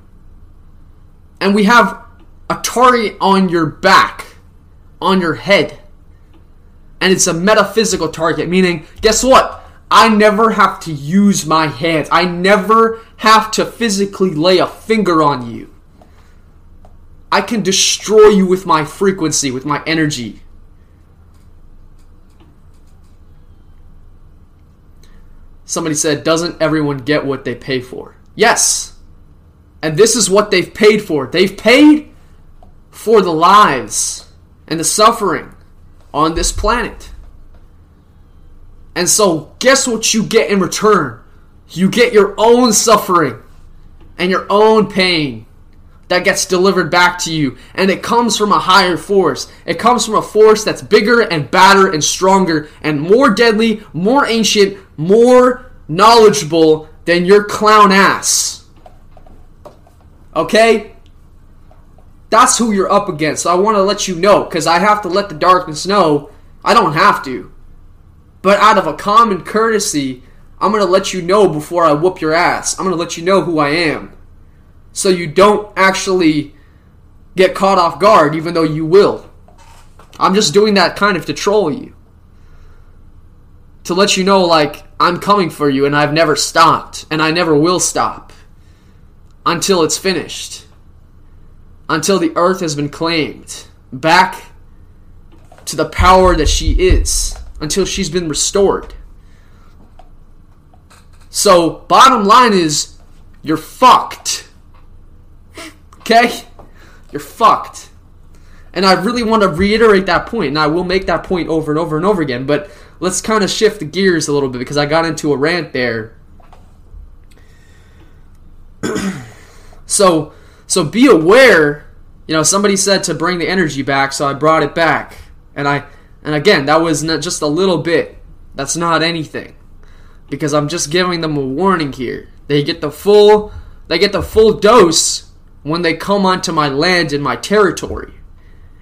And we have a target on your back, on your head. And it's a metaphysical target, meaning, guess what? I never have to use my hands. I never have to physically lay a finger on you. I can destroy you with my frequency, with my energy. Somebody said, Doesn't everyone get what they pay for? Yes. And this is what they've paid for. They've paid for the lives and the suffering on this planet. And so, guess what you get in return? You get your own suffering and your own pain that gets delivered back to you. And it comes from a higher force. It comes from a force that's bigger and badder and stronger and more deadly, more ancient, more knowledgeable than your clown ass. Okay? That's who you're up against. So I want to let you know because I have to let the darkness know. I don't have to. But out of a common courtesy, I'm going to let you know before I whoop your ass. I'm going to let you know who I am. So you don't actually get caught off guard, even though you will. I'm just doing that kind of to troll you. To let you know, like, I'm coming for you and I've never stopped and I never will stop until it's finished. Until the earth has been claimed back to the power that she is. Until she's been restored. So, bottom line is, you're fucked. Okay? You're fucked. And I really want to reiterate that point, and I will make that point over and over and over again, but let's kind of shift the gears a little bit because I got into a rant there. [CLEARS THROAT] so, so be aware, you know, somebody said to bring the energy back, so I brought it back. And I and again, that was not just a little bit. That's not anything. Because I'm just giving them a warning here. They get the full they get the full dose when they come onto my land and my territory.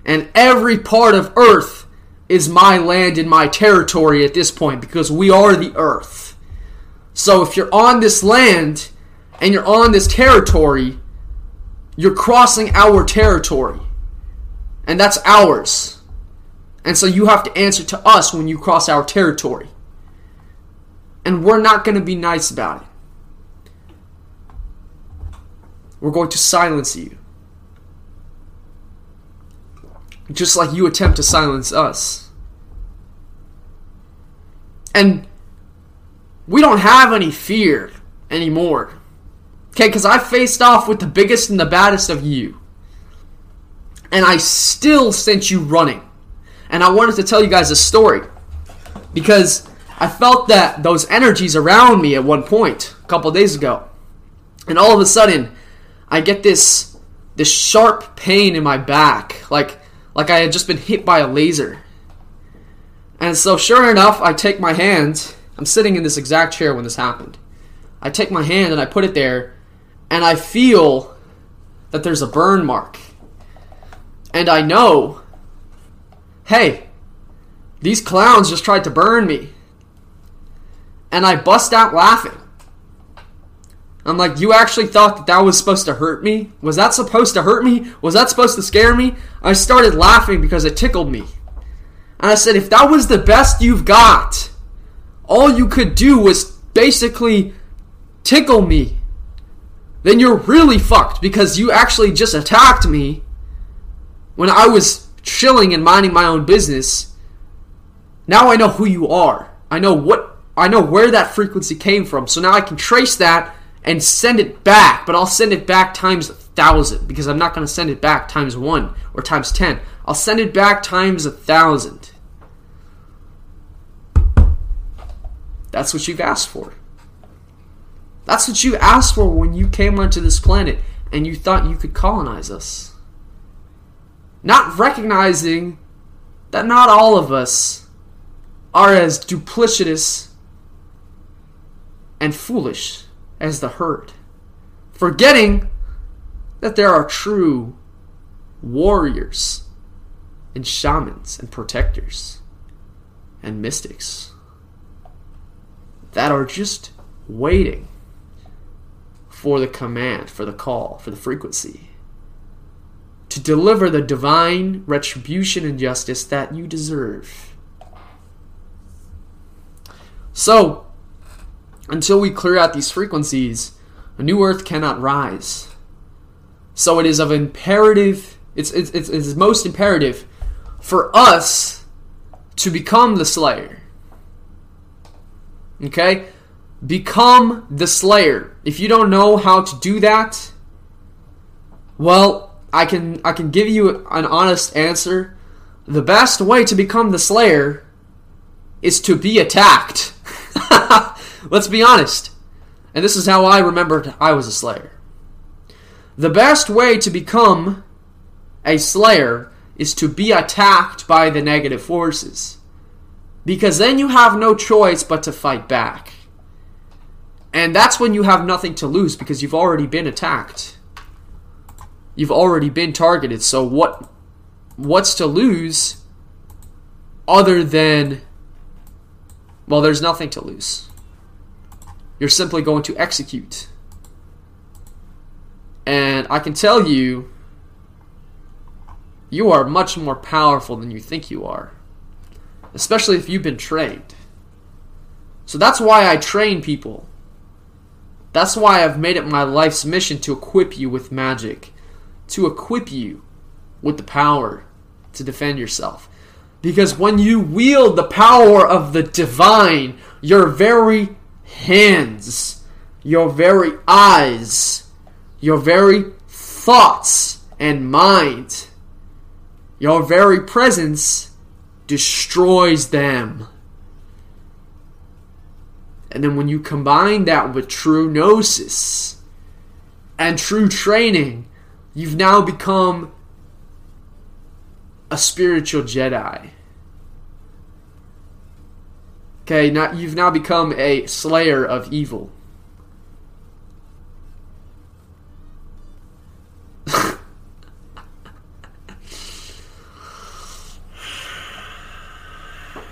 And every part of earth is my land and my territory at this point because we are the earth. So if you're on this land and you're on this territory, you're crossing our territory. And that's ours. And so you have to answer to us when you cross our territory. And we're not going to be nice about it. We're going to silence you. Just like you attempt to silence us. And we don't have any fear anymore. Okay, because I faced off with the biggest and the baddest of you. And I still sent you running. And I wanted to tell you guys a story. Because I felt that those energies around me at one point, a couple days ago. And all of a sudden, I get this this sharp pain in my back, like like I had just been hit by a laser. And so sure enough, I take my hand. I'm sitting in this exact chair when this happened. I take my hand and I put it there, and I feel that there's a burn mark. And I know, hey, these clowns just tried to burn me. And I bust out laughing. I'm like, you actually thought that that was supposed to hurt me? Was that supposed to hurt me? Was that supposed to scare me? I started laughing because it tickled me. And I said, if that was the best you've got, all you could do was basically tickle me, then you're really fucked because you actually just attacked me when I was chilling and minding my own business. Now I know who you are. I know what I know where that frequency came from. So now I can trace that and send it back, but I'll send it back times a thousand because I'm not going to send it back times one or times ten. I'll send it back times a thousand. That's what you've asked for. That's what you asked for when you came onto this planet and you thought you could colonize us. Not recognizing that not all of us are as duplicitous and foolish as the herd. Forgetting that there are true warriors and shamans and protectors and mystics that are just waiting for the command, for the call, for the frequency to deliver the divine retribution and justice that you deserve. So, until we clear out these frequencies, a new earth cannot rise. So it is of imperative, it's, it's, it's, most imperative for us to become the Slayer. Okay? Become the Slayer. If you don't know how to do that, well, I can I can give you an honest answer. The best way to become the Slayer is to be attacked. [LAUGHS] Let's be honest. And this is how I remembered I was a Slayer. The best way to become a Slayer is to be attacked by the negative forces. Because then you have no choice but to fight back. And that's when you have nothing to lose because you've already been attacked. You've already been targeted. So what what's to lose other than well, there's nothing to lose. You're simply going to execute. And I can tell you you are much more powerful than you think you are. Especially if you've been trained. So that's why I train people. That's why I've made it my life's mission to equip you with magic, to equip you with the power to defend yourself. Because when you wield the power of the divine, your very hands, your very eyes, your very thoughts and mind, your very presence destroys them. And then when you combine that with true gnosis and true training, you've now become a spiritual Jedi. Okay, now you've now become a slayer of evil. [LAUGHS]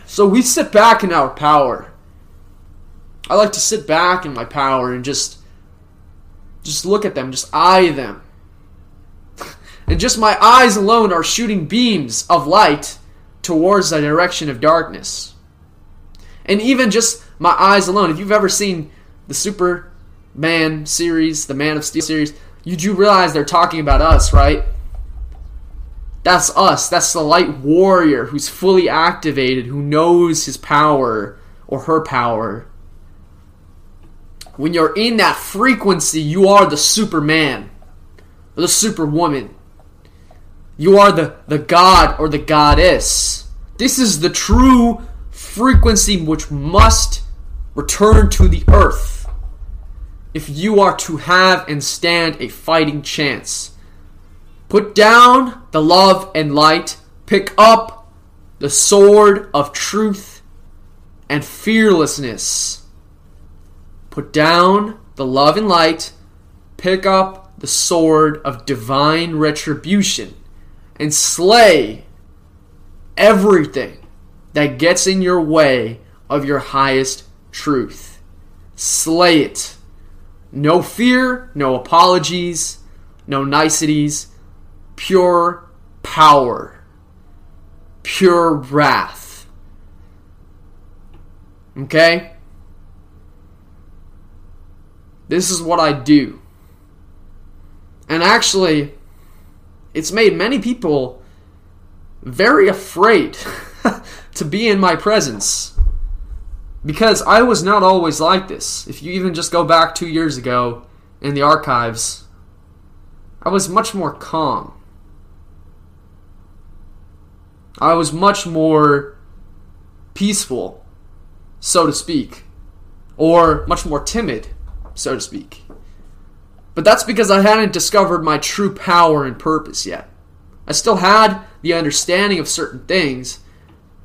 so we sit back in our power. I like to sit back in my power and just just look at them, just eye them. And just my eyes alone are shooting beams of light towards the direction of darkness. And even just my eyes alone, if you've ever seen the Superman series, the Man of Steel series, you do realize they're talking about us, right? That's us. That's the light warrior who's fully activated, who knows his power or her power. When you're in that frequency, you are the Superman or the Superwoman. You are the, the god or the goddess. This is the true frequency which must return to the earth if you are to have and stand a fighting chance. Put down the love and light, pick up the sword of truth and fearlessness. Put down the love and light, pick up the sword of divine retribution, and slay everything that gets in your way of your highest truth. Slay it. No fear, no apologies, no niceties, pure power, pure wrath. Okay? This is what I do. And actually, it's made many people very afraid [LAUGHS] to be in my presence. Because I was not always like this. If you even just go back two years ago in the archives, I was much more calm. I was much more peaceful, so to speak, or much more timid, so to speak. But that's because I hadn't discovered my true power and purpose yet. I still had the understanding of certain things,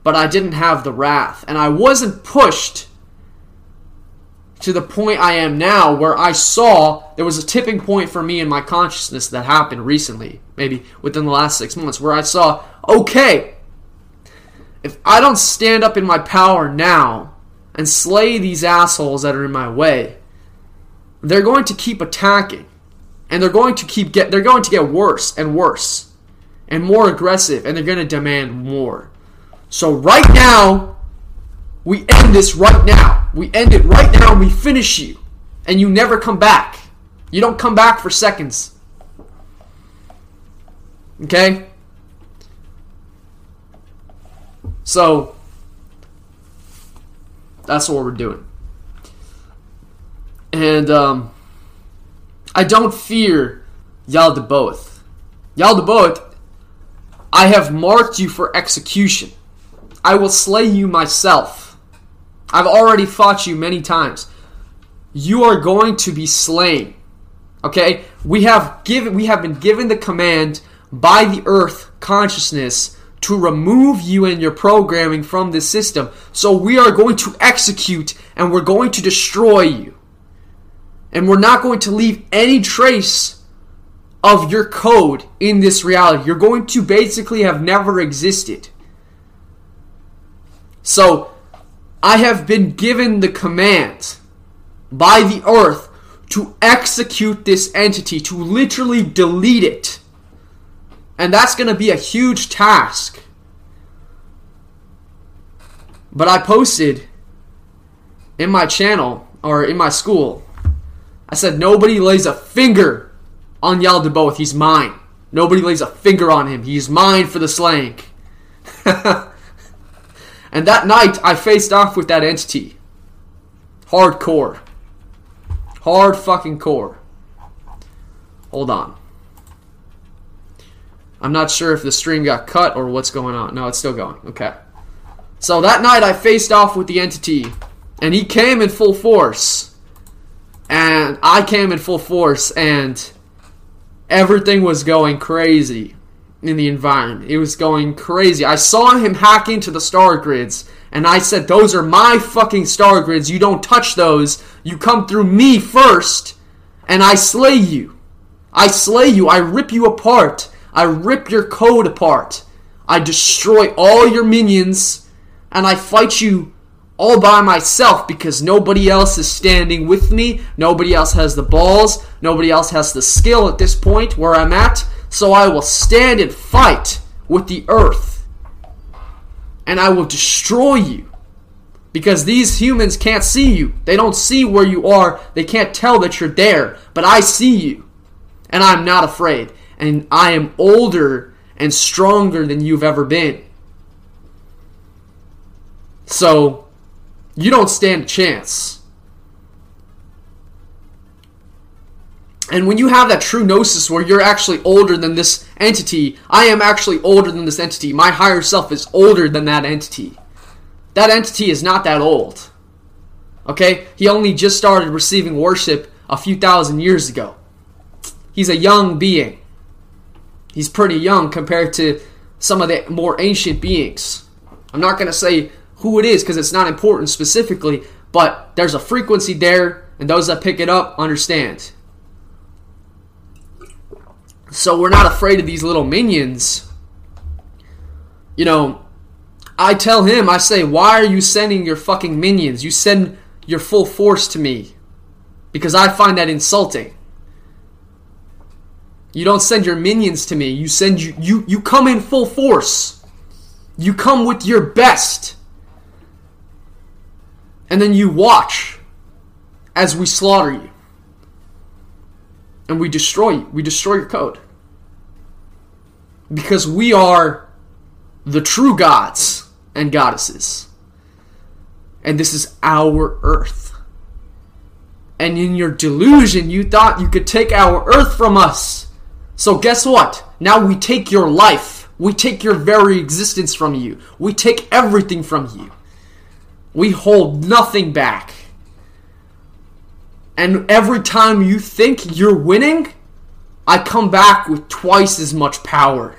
but I didn't have the wrath. And I wasn't pushed to the point I am now where I saw there was a tipping point for me in my consciousness that happened recently, maybe within the last six months, where I saw, okay, if I don't stand up in my power now and slay these assholes that are in my way, they're going to keep attacking. And they're going to keep get they're going to get worse and worse and more aggressive and they're going to demand more. So right now, we end this right now. We end it right now and we finish you. And you never come back. You don't come back for seconds. Okay? So, that's what we're doing. And, um, I don't fear Yaldabaoth. Yaldabaoth, I have marked you for execution. I will slay you myself. I've already fought you many times. You are going to be slain. Okay? We have given we have been given the command by the earth consciousness to remove you and your programming from this system. So we are going to execute and we're going to destroy you. And we're not going to leave any trace of your code in this reality. You're going to basically have never existed. So, I have been given the command by the earth to execute this entity, to literally delete it. And that's going to be a huge task. But I posted in my channel or in my school, I said nobody lays a finger on Yaldabaoth. He's mine. Nobody lays a finger on him. He's mine for the slaying. [LAUGHS] and that night, I faced off with that entity. Hardcore. Hard fucking core. Hold on. I'm not sure if the stream got cut or what's going on. No, it's still going. Okay. So that night I faced off with the entity, and he came in full force. And I came in full force, and everything was going crazy in the environment. It was going crazy. I saw him hack into the star grids, and I said, Those are my fucking star grids. You don't touch those. You come through me first, and I slay you. I slay you. I rip you apart. I rip your code apart. I destroy all your minions, and I fight you all by myself because nobody else is standing with me. Nobody else has the balls. Nobody else has the skill at this point where I'm at. So I will stand and fight with the earth. And I will destroy you. Because these humans can't see you. They don't see where you are. They can't tell that you're there. But I see you. And I'm not afraid. And I am older and stronger than you've ever been. So, you don't stand a chance. And when you have that true gnosis where you're actually older than this entity, I am actually older than this entity. My higher self is older than that entity. That entity is not that old. Okay? He only just started receiving worship a few thousand years ago. He's a young being. He's pretty young compared to some of the more ancient beings. I'm not going to say who it is because it's not important specifically, but there's a frequency there, and those that pick it up understand. So we're not afraid of these little minions. You know, I tell him, I say, why are you sending your fucking minions? You send your full force to me. because I find that insulting. You don't send your minions to me. You send you you you come in full force. You come with your best. And then you watch as we slaughter you. And we destroy you. We destroy your code. Because we are the true gods and goddesses. And this is our earth. And in your delusion, you thought you could take our earth from us. So, guess what? Now we take your life. We take your very existence from you. We take everything from you. We hold nothing back. And every time you think you're winning, I come back with twice as much power,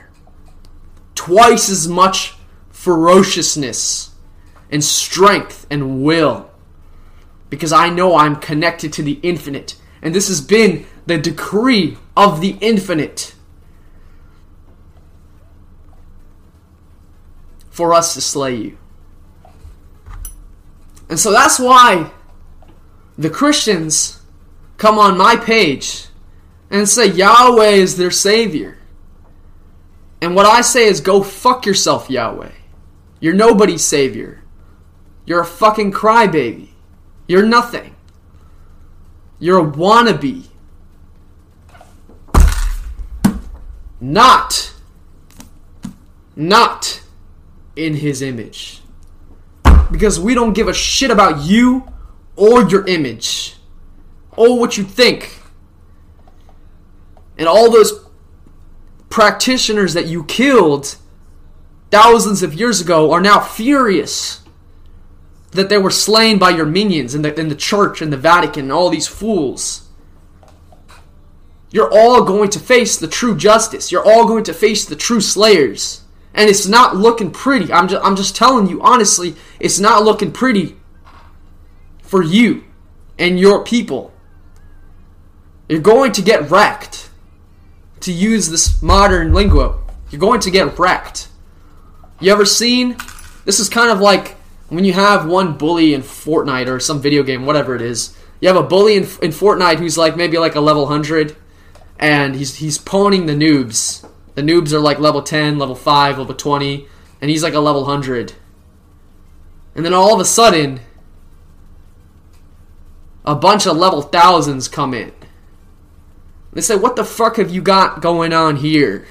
twice as much ferociousness and strength and will. Because I know I'm connected to the infinite. And this has been the decree of the infinite for us to slay you. And so that's why the Christians come on my page and say Yahweh is their savior. And what I say is go fuck yourself, Yahweh. You're nobody's savior. You're a fucking crybaby. You're nothing. You're a wannabe. Not, not in his image. Because we don't give a shit about you or your image or what you think. And all those practitioners that you killed thousands of years ago are now furious that they were slain by your minions in the, in the church and the Vatican and all these fools. You're all going to face the true justice. You're all going to face the true slayers. And it's not looking pretty. I'm just, I'm just telling you, honestly, it's not looking pretty for you and your people. You're going to get wrecked. To use this modern lingo, you're going to get wrecked. You ever seen? This is kind of like when you have one bully in Fortnite or some video game, whatever it is. You have a bully in, in Fortnite who's like maybe like a level 100, and he's he's pwning the noobs. The noobs are like level 10, level 5, level 20, and he's like a level 100. And then all of a sudden, a bunch of level thousands come in. They say, What the fuck have you got going on here?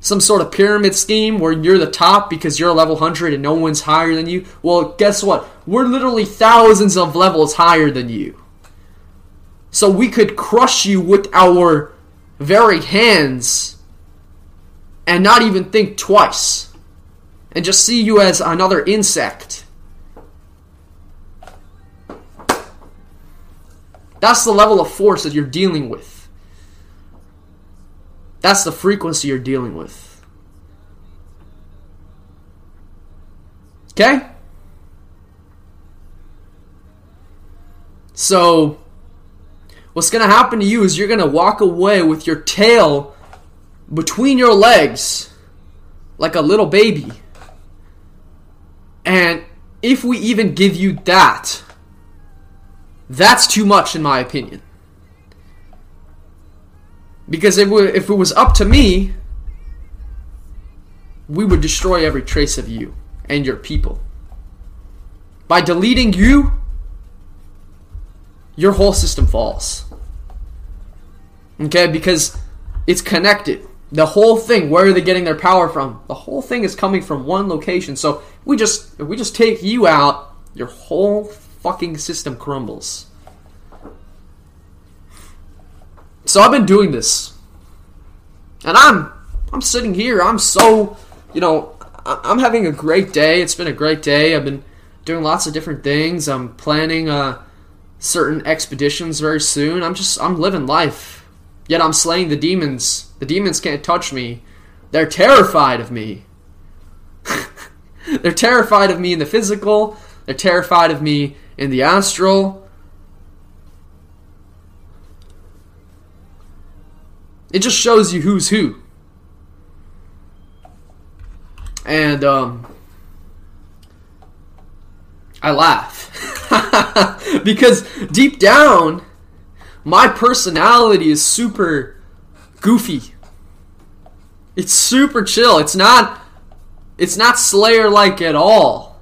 Some sort of pyramid scheme where you're the top because you're a level 100 and no one's higher than you? Well, guess what? We're literally thousands of levels higher than you. So we could crush you with our very hands and not even think twice and just see you as another insect. That's the level of force that you're dealing with. That's the frequency you're dealing with. Okay? So, what's going to happen to you is you're going to walk away with your tail between your legs like a little baby. And if we even give you that, that's too much, in my opinion. Because if, it was up to me, we would destroy every trace of you and your people. By deleting you, your whole system falls. Okay, because it's connected. The whole thing, where are they getting their power from? The whole thing is coming from one location. So we just if we just take you out, your whole fucking system crumbles. So I've been doing this. And I'm I'm sitting here, I'm so you know, I'm having a great day. It's been a great day. I've been doing lots of different things. I'm planning uh certain expeditions very soon. I'm just I'm living life. Yet I'm slaying the demons. The demons can't touch me. They're terrified of me. [LAUGHS] They're terrified of me in the physical. They're terrified of me in the astral. It just shows you who's who. And um I laugh. [LAUGHS] because deep down my personality is super goofy. It's super chill. It's not it's not Slayer like at all.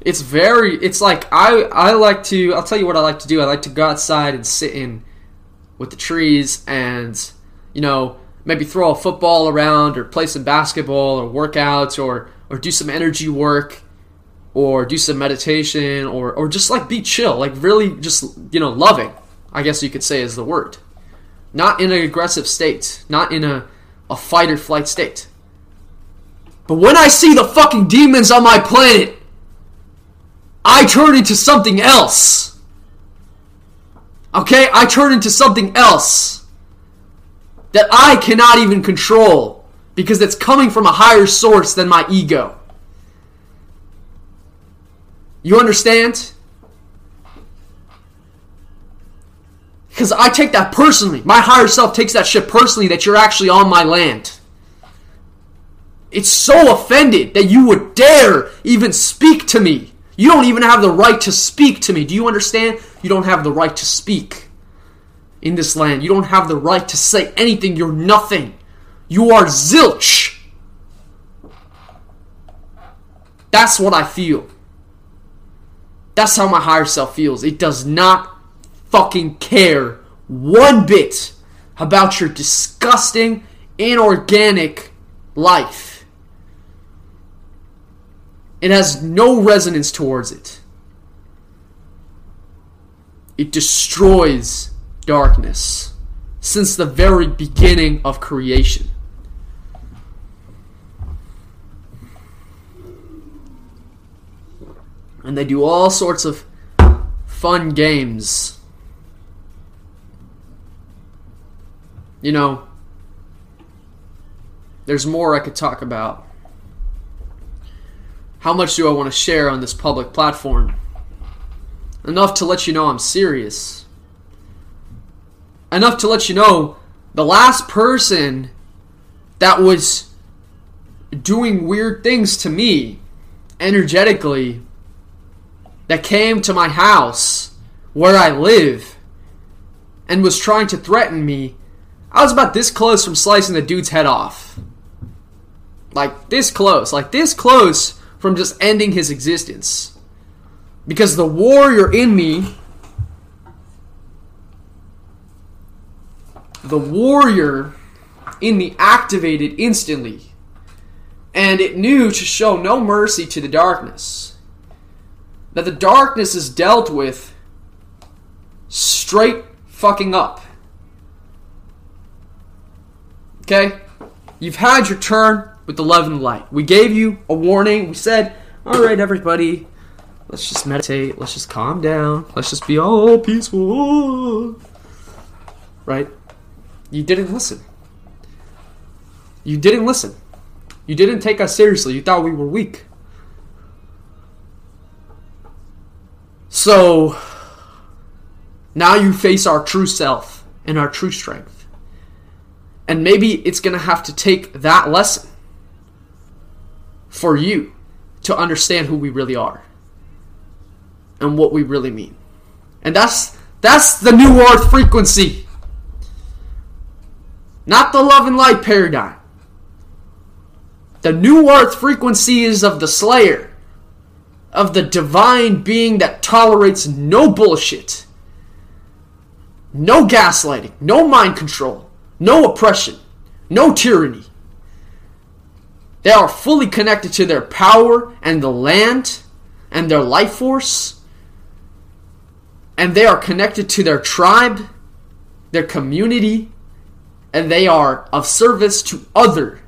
It's very it's like I I like to I'll tell you what I like to do. I like to go outside and sit in with the trees and you know, maybe throw a football around or play some basketball or workouts or or do some energy work or do some meditation or or just like be chill, like really just you know, loving. I guess you could say is the word. Not in an aggressive state, not in a a fight or flight state. But when I see the fucking demons on my planet, I turn into something else. Okay? I turn into something else that I cannot even control because it's coming from a higher source than my ego. You understand? Because I take that personally. My higher self takes that shit personally that you're actually on my land. It's so offended that you would dare even speak to me. You don't even have the right to speak to me. Do you understand? You don't have the right to speak in this land. You don't have the right to say anything. You're nothing. You are zilch. That's what I feel. That's how my higher self feels. It does not fucking care one bit about your disgusting, inorganic life. It has no resonance towards it. It destroys darkness since the very beginning of creation. And they do all sorts of fun games. You know, there's more I could talk about. How much do I want to share on this public platform? Enough to let you know I'm serious. Enough to let you know the last person that was doing weird things to me energetically that came to my house where I live and was trying to threaten me, I was about this close from slicing the dude's head off. Like this close, like this close from just ending his existence. Because the warrior in me, the warrior in me activated instantly. And it knew to show no mercy to the darkness that the darkness is dealt with straight fucking up. Okay? You've had your turn with the love and the light. We gave you a warning. We said, all right, everybody, let's just meditate. Let's just calm down. Let's just be all peaceful. Right? You didn't listen. You didn't listen. You didn't take us seriously. You thought we were weak. So now you face our true self and our true strength. And maybe it's going to have to take that lesson for you to understand who we really are and what we really mean. And that's that's the new earth frequency. Not the love and light paradigm. The new earth frequency is of the slayer of the divine being that tolerates no bullshit, no gaslighting, no mind control, no oppression, no tyranny. They are fully connected to their power and the land and their life force. And they are connected to their tribe, their community, and they are of service to other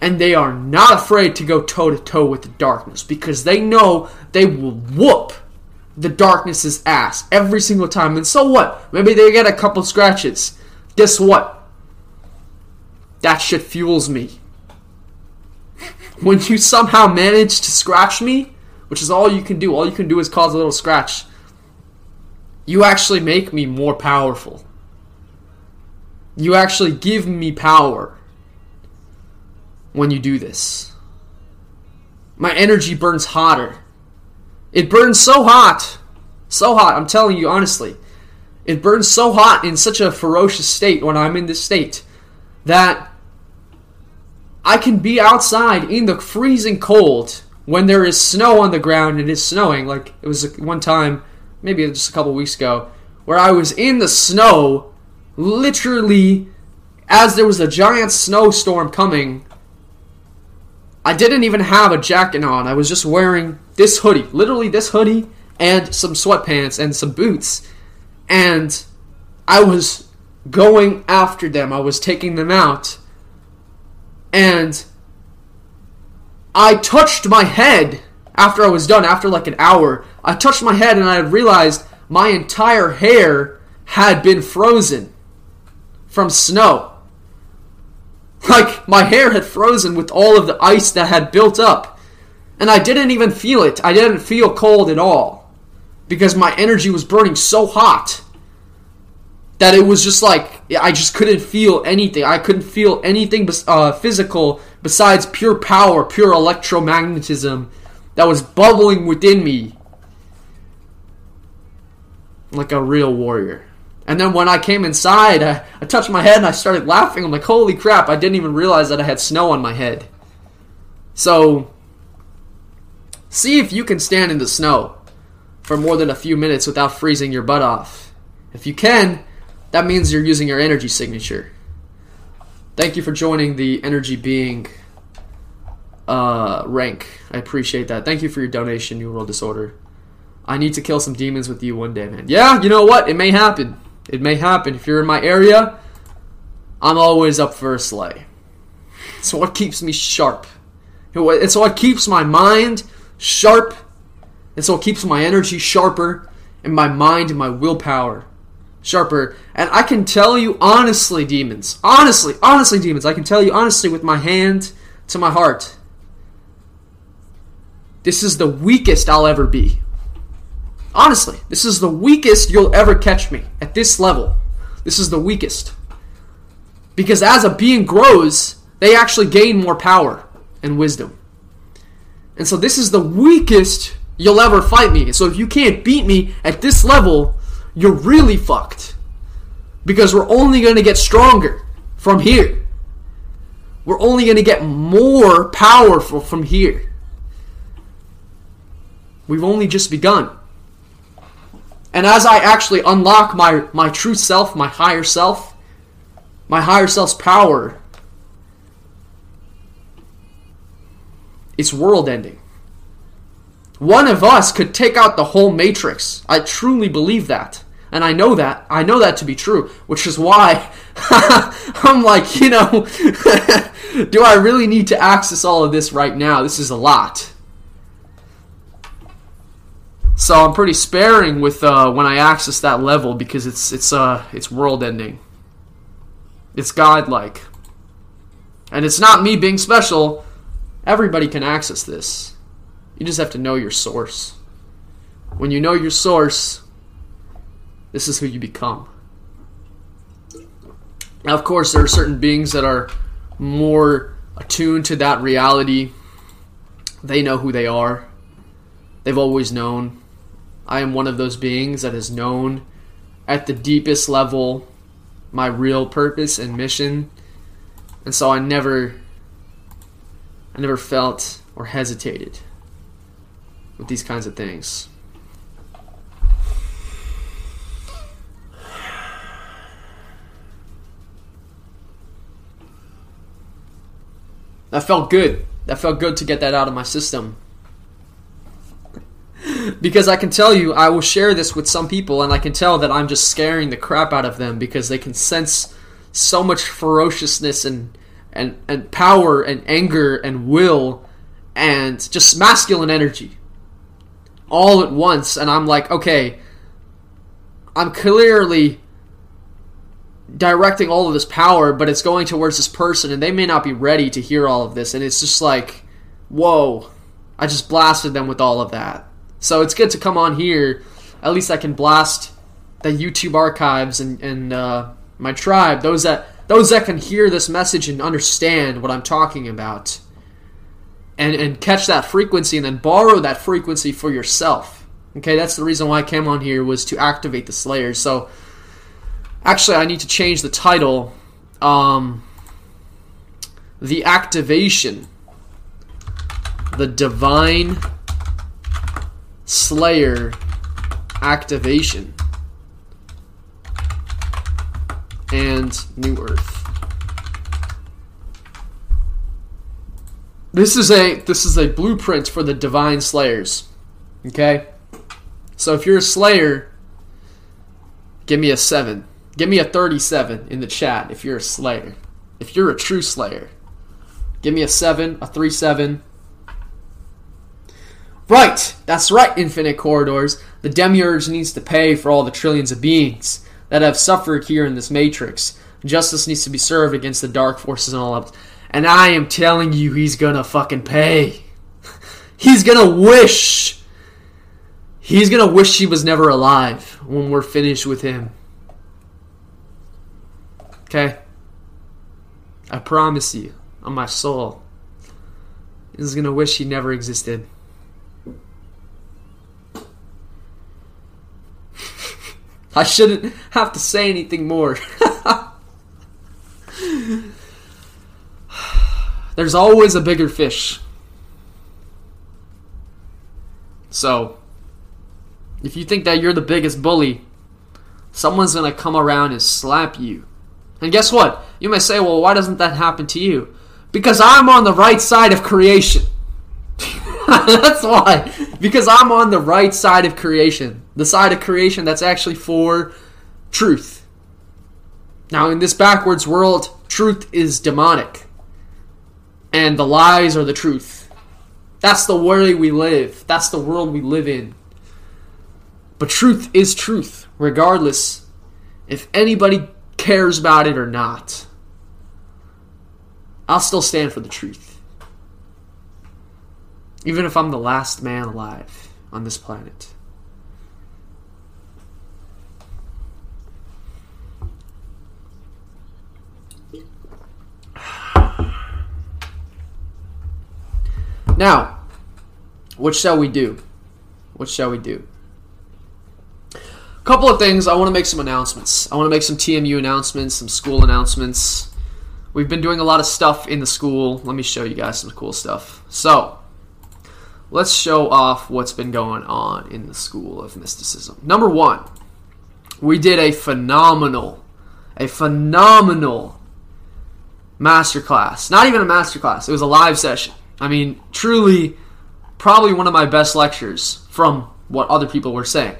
and they are not afraid to go toe to toe with the darkness because they know they will whoop the darkness's ass every single time. And so what? Maybe they get a couple scratches. Guess what? That shit fuels me. When you somehow manage to scratch me, which is all you can do, all you can do is cause a little scratch, you actually make me more powerful. You actually give me power when you do this. My energy burns hotter. It burns so hot. So hot, I'm telling you honestly. It burns so hot in such a ferocious state when I'm in this state that I can be outside in the freezing cold when there is snow on the ground and it is snowing. Like it was one time, maybe just a couple weeks ago, where I was in the snow, literally as there was a giant snowstorm coming. I didn't even have a jacket on. I was just wearing this hoodie, literally this hoodie, and some sweatpants and some boots. And I was going after them. I was taking them out. And I touched my head after I was done, after like an hour. I touched my head and I realized my entire hair had been frozen from snow. Like my hair had frozen with all of the ice that had built up. And I didn't even feel it. I didn't feel cold at all. Because my energy was burning so hot that it was just like I just couldn't feel anything. I couldn't feel anything uh, physical besides pure power, pure electromagnetism that was bubbling within me like a real warrior. And then when I came inside, I, I touched my head and I started laughing. I'm like, holy crap, I didn't even realize that I had snow on my head. So, see if you can stand in the snow for more than a few minutes without freezing your butt off. If you can, that means you're using your energy signature. Thank you for joining the Energy Being uh, rank. I appreciate that. Thank you for your donation, New World Disorder. I need to kill some demons with you one day, man. Yeah, you know what? It may happen. It may happen. If you're in my area, I'm always up for a slay. It's what keeps me sharp. It's what keeps my mind sharp. It's it keeps my energy sharper and my mind and my willpower sharper. And I can tell you honestly, demons, honestly, honestly, demons, I can tell you honestly with my hand to my heart. This is the weakest I'll ever be. Honestly, this is the weakest you'll ever catch me at this level. This is the weakest. Because as a being grows, they actually gain more power and wisdom. And so this is the weakest you'll ever fight me. So if you can't beat me at this level, you're really fucked. Because we're only going to get stronger from here. We're only going to get more powerful from here. We've only just begun. And as I actually unlock my, my true self, my higher self, my higher self's power, it's world ending. One of us could take out the whole matrix. I truly believe that. And I know that. I know that to be true, which is why [LAUGHS] I'm like, you know, [LAUGHS] do I really need to access all of this right now? This is a lot. So I'm pretty sparing with uh, when I access that level because it's it's uh it's world ending. It's godlike. And it's not me being special. Everybody can access this. You just have to know your source. When you know your source, this is who you become. Now, of course, there are certain beings that are more attuned to that reality. They know who they are, they've always known. I am one of those beings that has known at the deepest level my real purpose and mission. And so I never I never felt or hesitated with these kinds of things. That felt good. That felt good to get that out of my system. because I can tell you, I will share this with some people, and I can tell that I'm just scaring the crap out of them because they can sense so much ferociousness and and and power and anger and will and just masculine energy all at once and I'm like okay I'm clearly directing all of this power, but it's going towards this person, and they may not be ready to hear all of this. And it's just like, whoa, I just blasted them with all of that. So it's good to come on here. At least I can blast the YouTube archives and, and uh, my tribe, those that those that can hear this message and understand what I'm talking about, and and catch that frequency and then borrow that frequency for yourself. Okay, that's the reason why I came on here was to activate the Slayers. So Actually, I need to change the title. Um, the activation. The Divine Slayer activation. And New Earth. This is a this is a blueprint for the Divine Slayers. Okay? So if you're a Slayer, give me a 7. Give me a 37 in the chat if you're a Slayer. If you're a true Slayer. Give me a 7, a 3 7. Right, that's right, Infinite Corridors. The Demiurge needs to pay for all the trillions of beings that have suffered here in this matrix. Justice needs to be served against the dark forces and all that. And I am telling you, he's gonna fucking pay. he's gonna wish. He's gonna wish he was never alive when we're finished with him. Okay? I promise you, on my soul. He's gonna wish he never existed. [LAUGHS] I shouldn't have to say anything more. [LAUGHS] There's always a bigger fish. So, if you think that you're the biggest bully, someone's gonna come around and slap you. And guess what? You may say, well, why doesn't that happen to you? Because I'm on the right side of creation. [LAUGHS] that's why. Because I'm on the right side of creation. The side of creation that's actually for truth. Now, in this backwards world, truth is demonic. And the lies are the truth. That's the way we live. That's the world we live in. But truth is truth, regardless if anybody cares about it or not. I'll still stand for the truth. Even if I'm the last man alive on this planet. Now, what shall we do? What shall we do? A Couple of things. I want to make some announcements. I want to make some TMU announcements, some school announcements. We've been doing a lot of stuff in the school. Let me show you guys some cool stuff. So, let's show off what's been going on in the School of Mysticism. Number one, we did a phenomenal, a phenomenal masterclass. Not even a masterclass, it was a live session. I mean, truly, probably one of my best lectures from what other people were saying.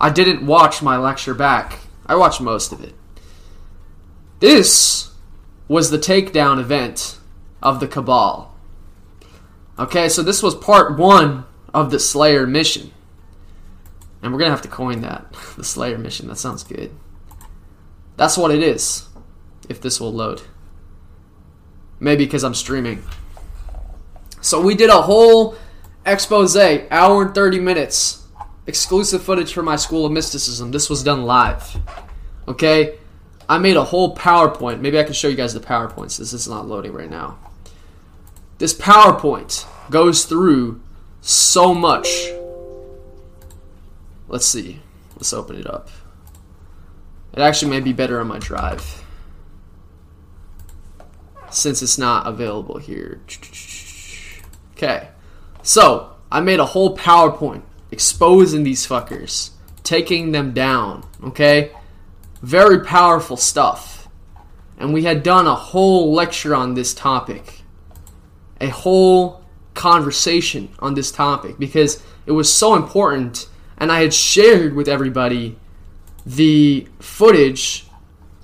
I didn't watch my lecture back, I watched most of it. This was the takedown event of the Cabal. Okay, so this was part one of the Slayer mission. And we're gonna have to coin that. [LAUGHS] The Slayer mission, that sounds good. That's what it is. If this will load. Maybe because I'm streaming. So we did a whole expose, hour and 30 minutes. Exclusive footage for my School of Mysticism. This was done live. Okay? I made a whole PowerPoint. Maybe I can show you guys the PowerPoints. This is not loading right now. This PowerPoint goes through so much. Let's see. Let's open it up. It actually may be better on my drive. Since it's not available here. Okay. So, I made a whole PowerPoint exposing these fuckers, taking them down, okay? Very powerful stuff. And we had done a whole lecture on this topic, a whole conversation on this topic because it was so important. And I had shared with everybody the footage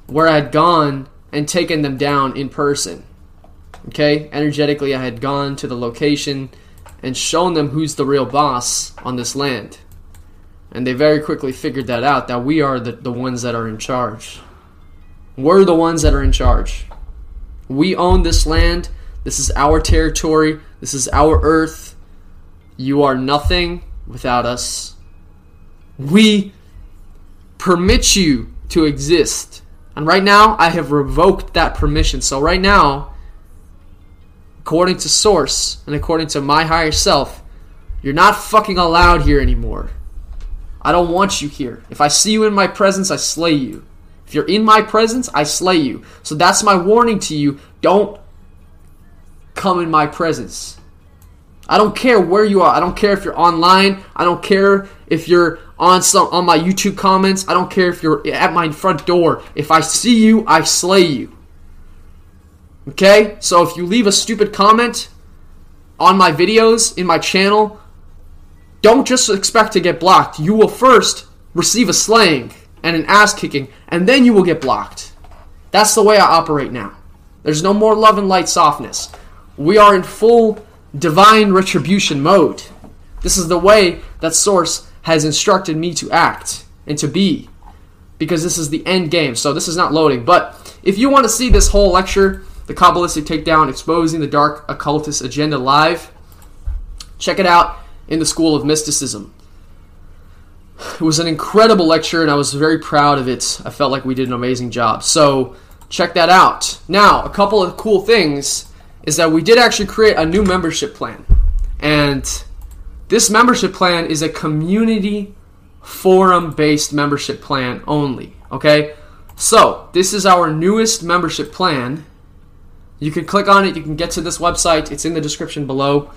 where I had gone and taken them down in person. Okay, energetically, I had gone to the location and shown them who's the real boss on this land. And they very quickly figured that out that we are the, the ones that are in charge. We're the ones that are in charge. We own this land. This is our territory. This is our earth. You are nothing without us. We permit you to exist. And right now, I have revoked that permission. So, right now, according to Source and according to my higher self, you're not fucking allowed here anymore. I don't want you here. If I see you in my presence, I slay you. If you're in my presence, I slay you. So that's my warning to you. Don't come in my presence. I don't care where you are. I don't care if you're online. I don't care if you're on some on my YouTube comments. I don't care if you're at my front door. If I see you, I slay you. Okay? So if you leave a stupid comment on my videos in my channel, don't just expect to get blocked. You will first receive a slaying and an ass kicking, and then you will get blocked. That's the way I operate now. There's no more love and light softness. We are in full divine retribution mode. This is the way that Source has instructed me to act and to be. Because this is the end game. So this is not loading. But if you want to see this whole lecture, the Kabbalistic Takedown Exposing the Dark Occultist Agenda live, check it out in the School of Mysticism. It was an incredible lecture, and I was very proud of it. I felt like we did an amazing job. So, check that out. Now, a couple of cool things is that we did actually create a new membership plan. And this membership plan is a community forum based membership plan only. Okay? So, this is our newest membership plan. You can click on it, you can get to this website, it's in the description below.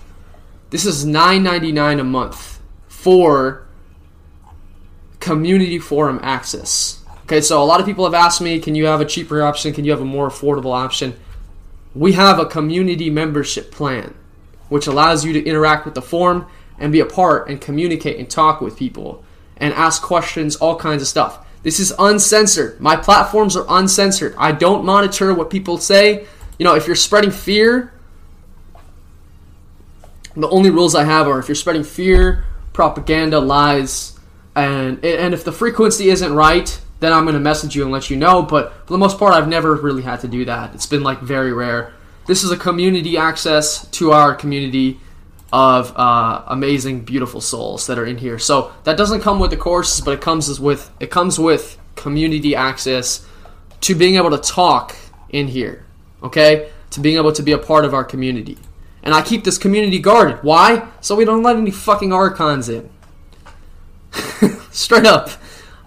This is $9.99 a month for community forum access. Okay, so a lot of people have asked me, can you have a cheaper option? Can you have a more affordable option? We have a community membership plan, which allows you to interact with the forum and be a part and communicate and talk with people and ask questions, all kinds of stuff. This is uncensored. My platforms are uncensored. I don't monitor what people say. You know, if you're spreading fear, the only rules I have are if you're spreading fear, propaganda, lies, and and if the frequency isn't right, then I'm gonna message you and let you know. But for the most part, I've never really had to do that. It's been like very rare. This is a community access to our community of uh, amazing, beautiful souls that are in here. So that doesn't come with the courses, but it comes with it comes with community access to being able to talk in here. Okay, to being able to be a part of our community. And I keep this community guarded. Why? So we don't let any fucking archons in. [LAUGHS] Straight up.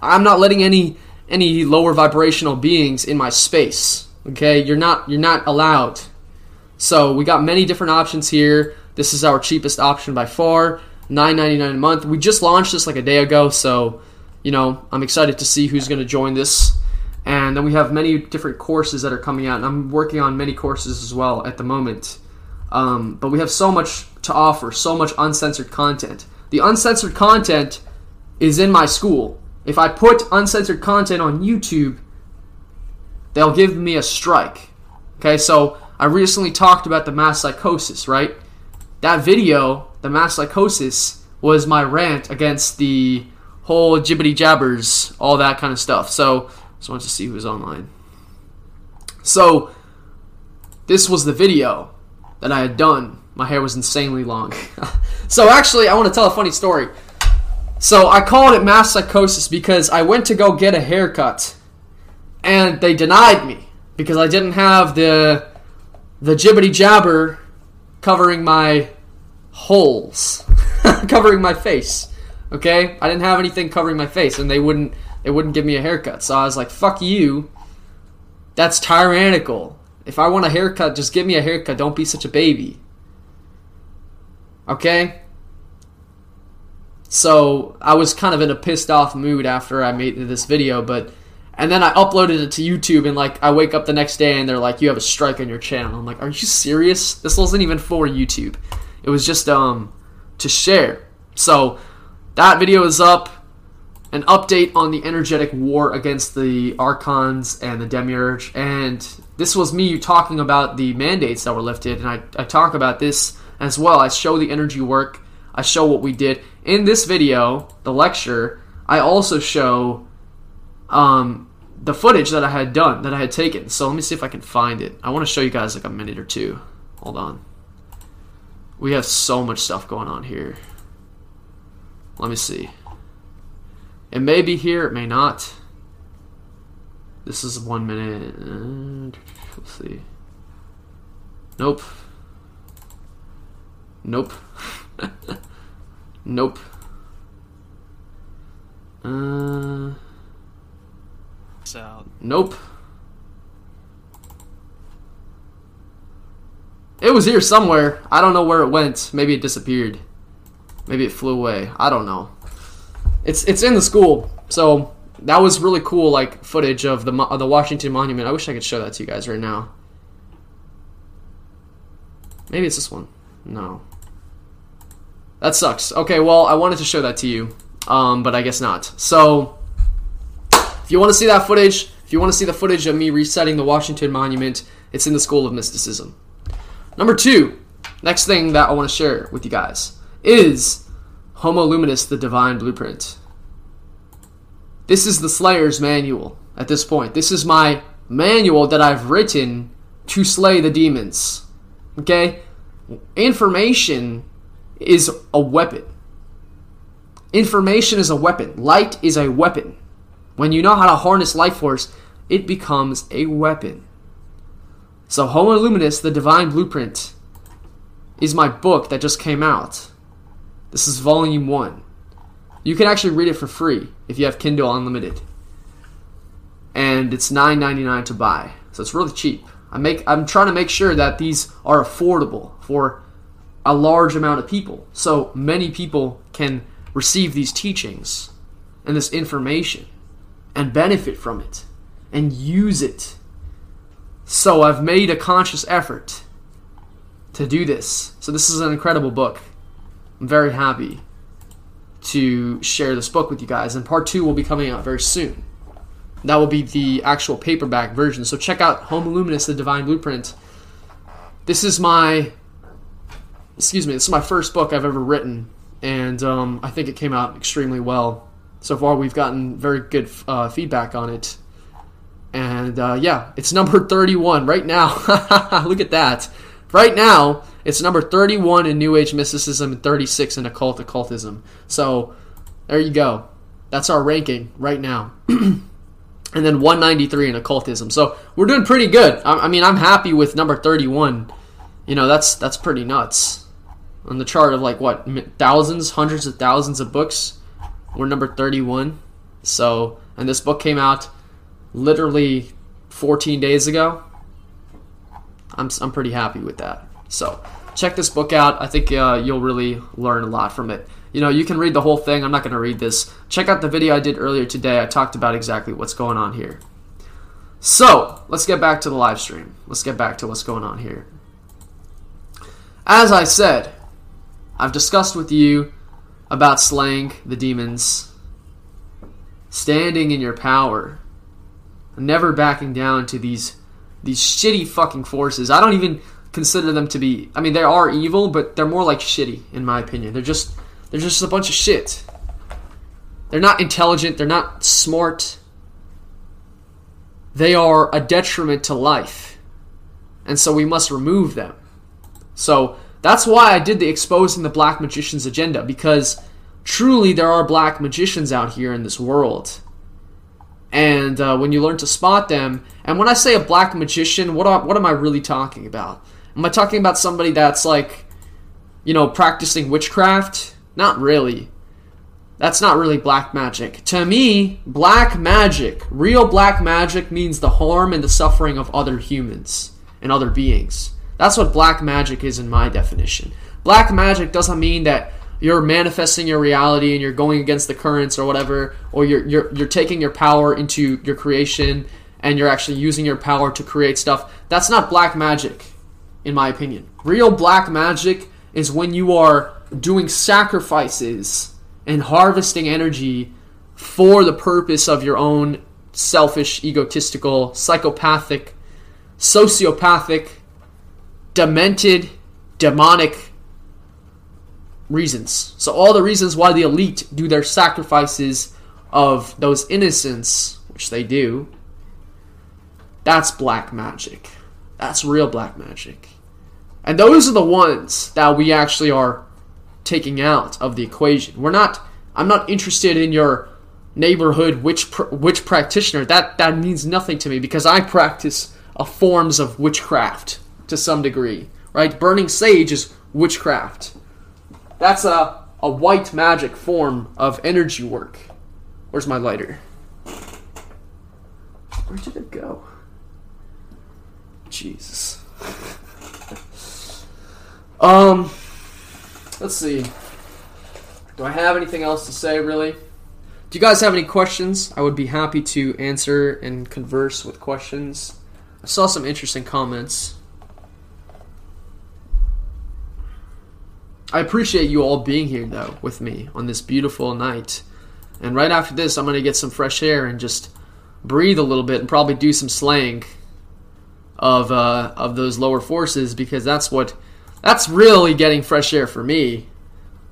I'm not letting any any lower vibrational beings in my space. Okay? You're not you're not allowed. So we got many different options here. This is our cheapest option by far. $9.99 a month. We just launched this like a day ago, so you know, I'm excited to see who's gonna join this. And then we have many different courses that are coming out, and I'm working on many courses as well at the moment. Um, but we have so much to offer, so much uncensored content. The uncensored content is in my school. If I put uncensored content on YouTube, they'll give me a strike. Okay, so I recently talked about the mass psychosis, right? That video, the mass psychosis, was my rant against the whole jibbity jabbers, all that kind of stuff. So, just wanted to see who's online. So, this was the video that I had done. My hair was insanely long. [LAUGHS] so, actually, I want to tell a funny story. So, I called it mass psychosis because I went to go get a haircut and they denied me because I didn't have the the jibbity jabber covering my holes, [LAUGHS] covering my face. Okay, I didn't have anything covering my face, and they wouldn't they wouldn't give me a haircut. So I was like, "Fuck you." That's tyrannical. If I want a haircut, just give me a haircut. Don't be such a baby. Okay? So I was kind of in a pissed off mood after I made this video, but and then I uploaded it to YouTube and like I wake up the next day and they're like, You have a strike on your channel. I'm like, Are you serious? This wasn't even for YouTube. It was just um to share. So that video is up. An update on the energetic war against the Archons and the Demiurge. And this was me talking about the mandates that were lifted. And I, I talk about this as well. I show the energy work. I show what we did. In this video, the lecture, I also show um, the footage that I had done, that I had taken. So let me see if I can find it. I want to show you guys like a minute or two. Hold on. We have so much stuff going on here. Let me see. It may be here, it may not. This is one minute. Let's see. Nope. Nope. [LAUGHS] nope. Uh. out. Nope. It was here somewhere. I don't know where it went. Maybe it disappeared. Maybe it flew away. I don't know. It's it's in the school. So that was really cool like footage of the of the Washington Monument. I wish I could show that to you guys right now. Maybe it's this one. No. That sucks. Okay, well, I wanted to show that to you. Um, but I guess not. So if you want to see that footage, if you want to see the footage of me resetting the Washington Monument, it's in the School of Mysticism. Number two, next thing that I want to share with you guys is Homo Luminous, the Divine Blueprint. This is the Slayer's manual at this point. This is my manual that I've written to slay the demons. Okay? Information is a weapon. Information is a weapon. Light is a weapon. When you know how to harness life force, it becomes a weapon. So, Homo Luminous, the Divine Blueprint, is my book that just came out. This is volume one. You can actually read it for free if you have Kindle Unlimited. And it's $9.99 to buy. So it's really cheap. I make I'm trying to make sure that these are affordable for a large amount of people. So many people can receive these teachings and this information and benefit from it and use it. So I've made a conscious effort to do this. So this is an incredible book. I'm very happy to share this book with you guys, and part two will be coming out very soon. That will be the actual paperback version. So check out Homo Luminous, the Divine Blueprint. This is my, excuse me, this is my first book I've ever written, and um, I think it came out extremely well. So far, we've gotten very good uh, feedback on it. And uh, yeah, it's number [LAUGHS] 31 right now. [LAUGHS] Look at that. Right now, it's number 31 in New Age mysticism and 36 in occult occultism. So there you go. That's our ranking right now. [CLEARS THROAT] and then 193 in occultism. So we're doing pretty good. I, I mean, I'm happy with number 31. You know, that's that's pretty nuts. On the chart of like what thousands, hundreds of thousands of books, we're number 31. So, and this book came out literally 14 days ago. I'm, I'm pretty happy with that. So check this book out. I think uh, you'll really learn a lot from it. You know, you can read the whole thing. I'm not going to read this. Check out the video I did earlier today. I talked about exactly what's going on here. So let's get back to the live stream. Let's get back to what's going on here. As I said, I've discussed with you about slaying the demons, standing in your power, never backing down to these these shitty fucking forces. I don't even consider them to be I mean they are evil, but they're more like shitty in my opinion. They're just they're just a bunch of shit. They're not intelligent, they're not smart. They are a detriment to life. And so we must remove them. So that's why I did the exposing the black magician's agenda because truly there are black magicians out here in this world. And uh, when you learn to spot them, and when I say a black magician, what what am I really talking about? Am I talking about somebody that's like, you know, practicing witchcraft? Not really. That's not really black magic. To me, black magic, real black magic means the harm and the suffering of other humans and other beings. That's what black magic is in my definition. Black magic doesn't mean that you're manifesting your reality and you're going against the currents or whatever, or you're you're you're taking your power into your creation and you're actually using your power to create stuff. That's not black magic, in my opinion. Real black magic is when you are doing sacrifices and harvesting energy for the purpose of your own selfish, egotistical, psychopathic, sociopathic, demented, demonic reasons. So, all the reasons why the elite do their sacrifices of those innocents, which they do, that's black magic. That's real black magic. And those are the ones that we actually are taking out of the equation. We're not I'm not interested in your neighborhood witch witch practitioner. That that means nothing to me because I practice forms of witchcraft to some degree, right? Burning sage is witchcraft. That's a a white magic form of energy work. Where's my lighter? Where did it go? Jesus. [LAUGHS] um, let's see. Do I have anything else to say, really? Do you guys have any questions? I would be happy to answer and converse with questions. I saw some interesting comments. I appreciate you all being here, though, with me on this beautiful night. And right after this, I'm going to get some fresh air and just breathe a little bit and probably do some slaying of uh, of those lower forces because that's what that's really getting fresh air for me.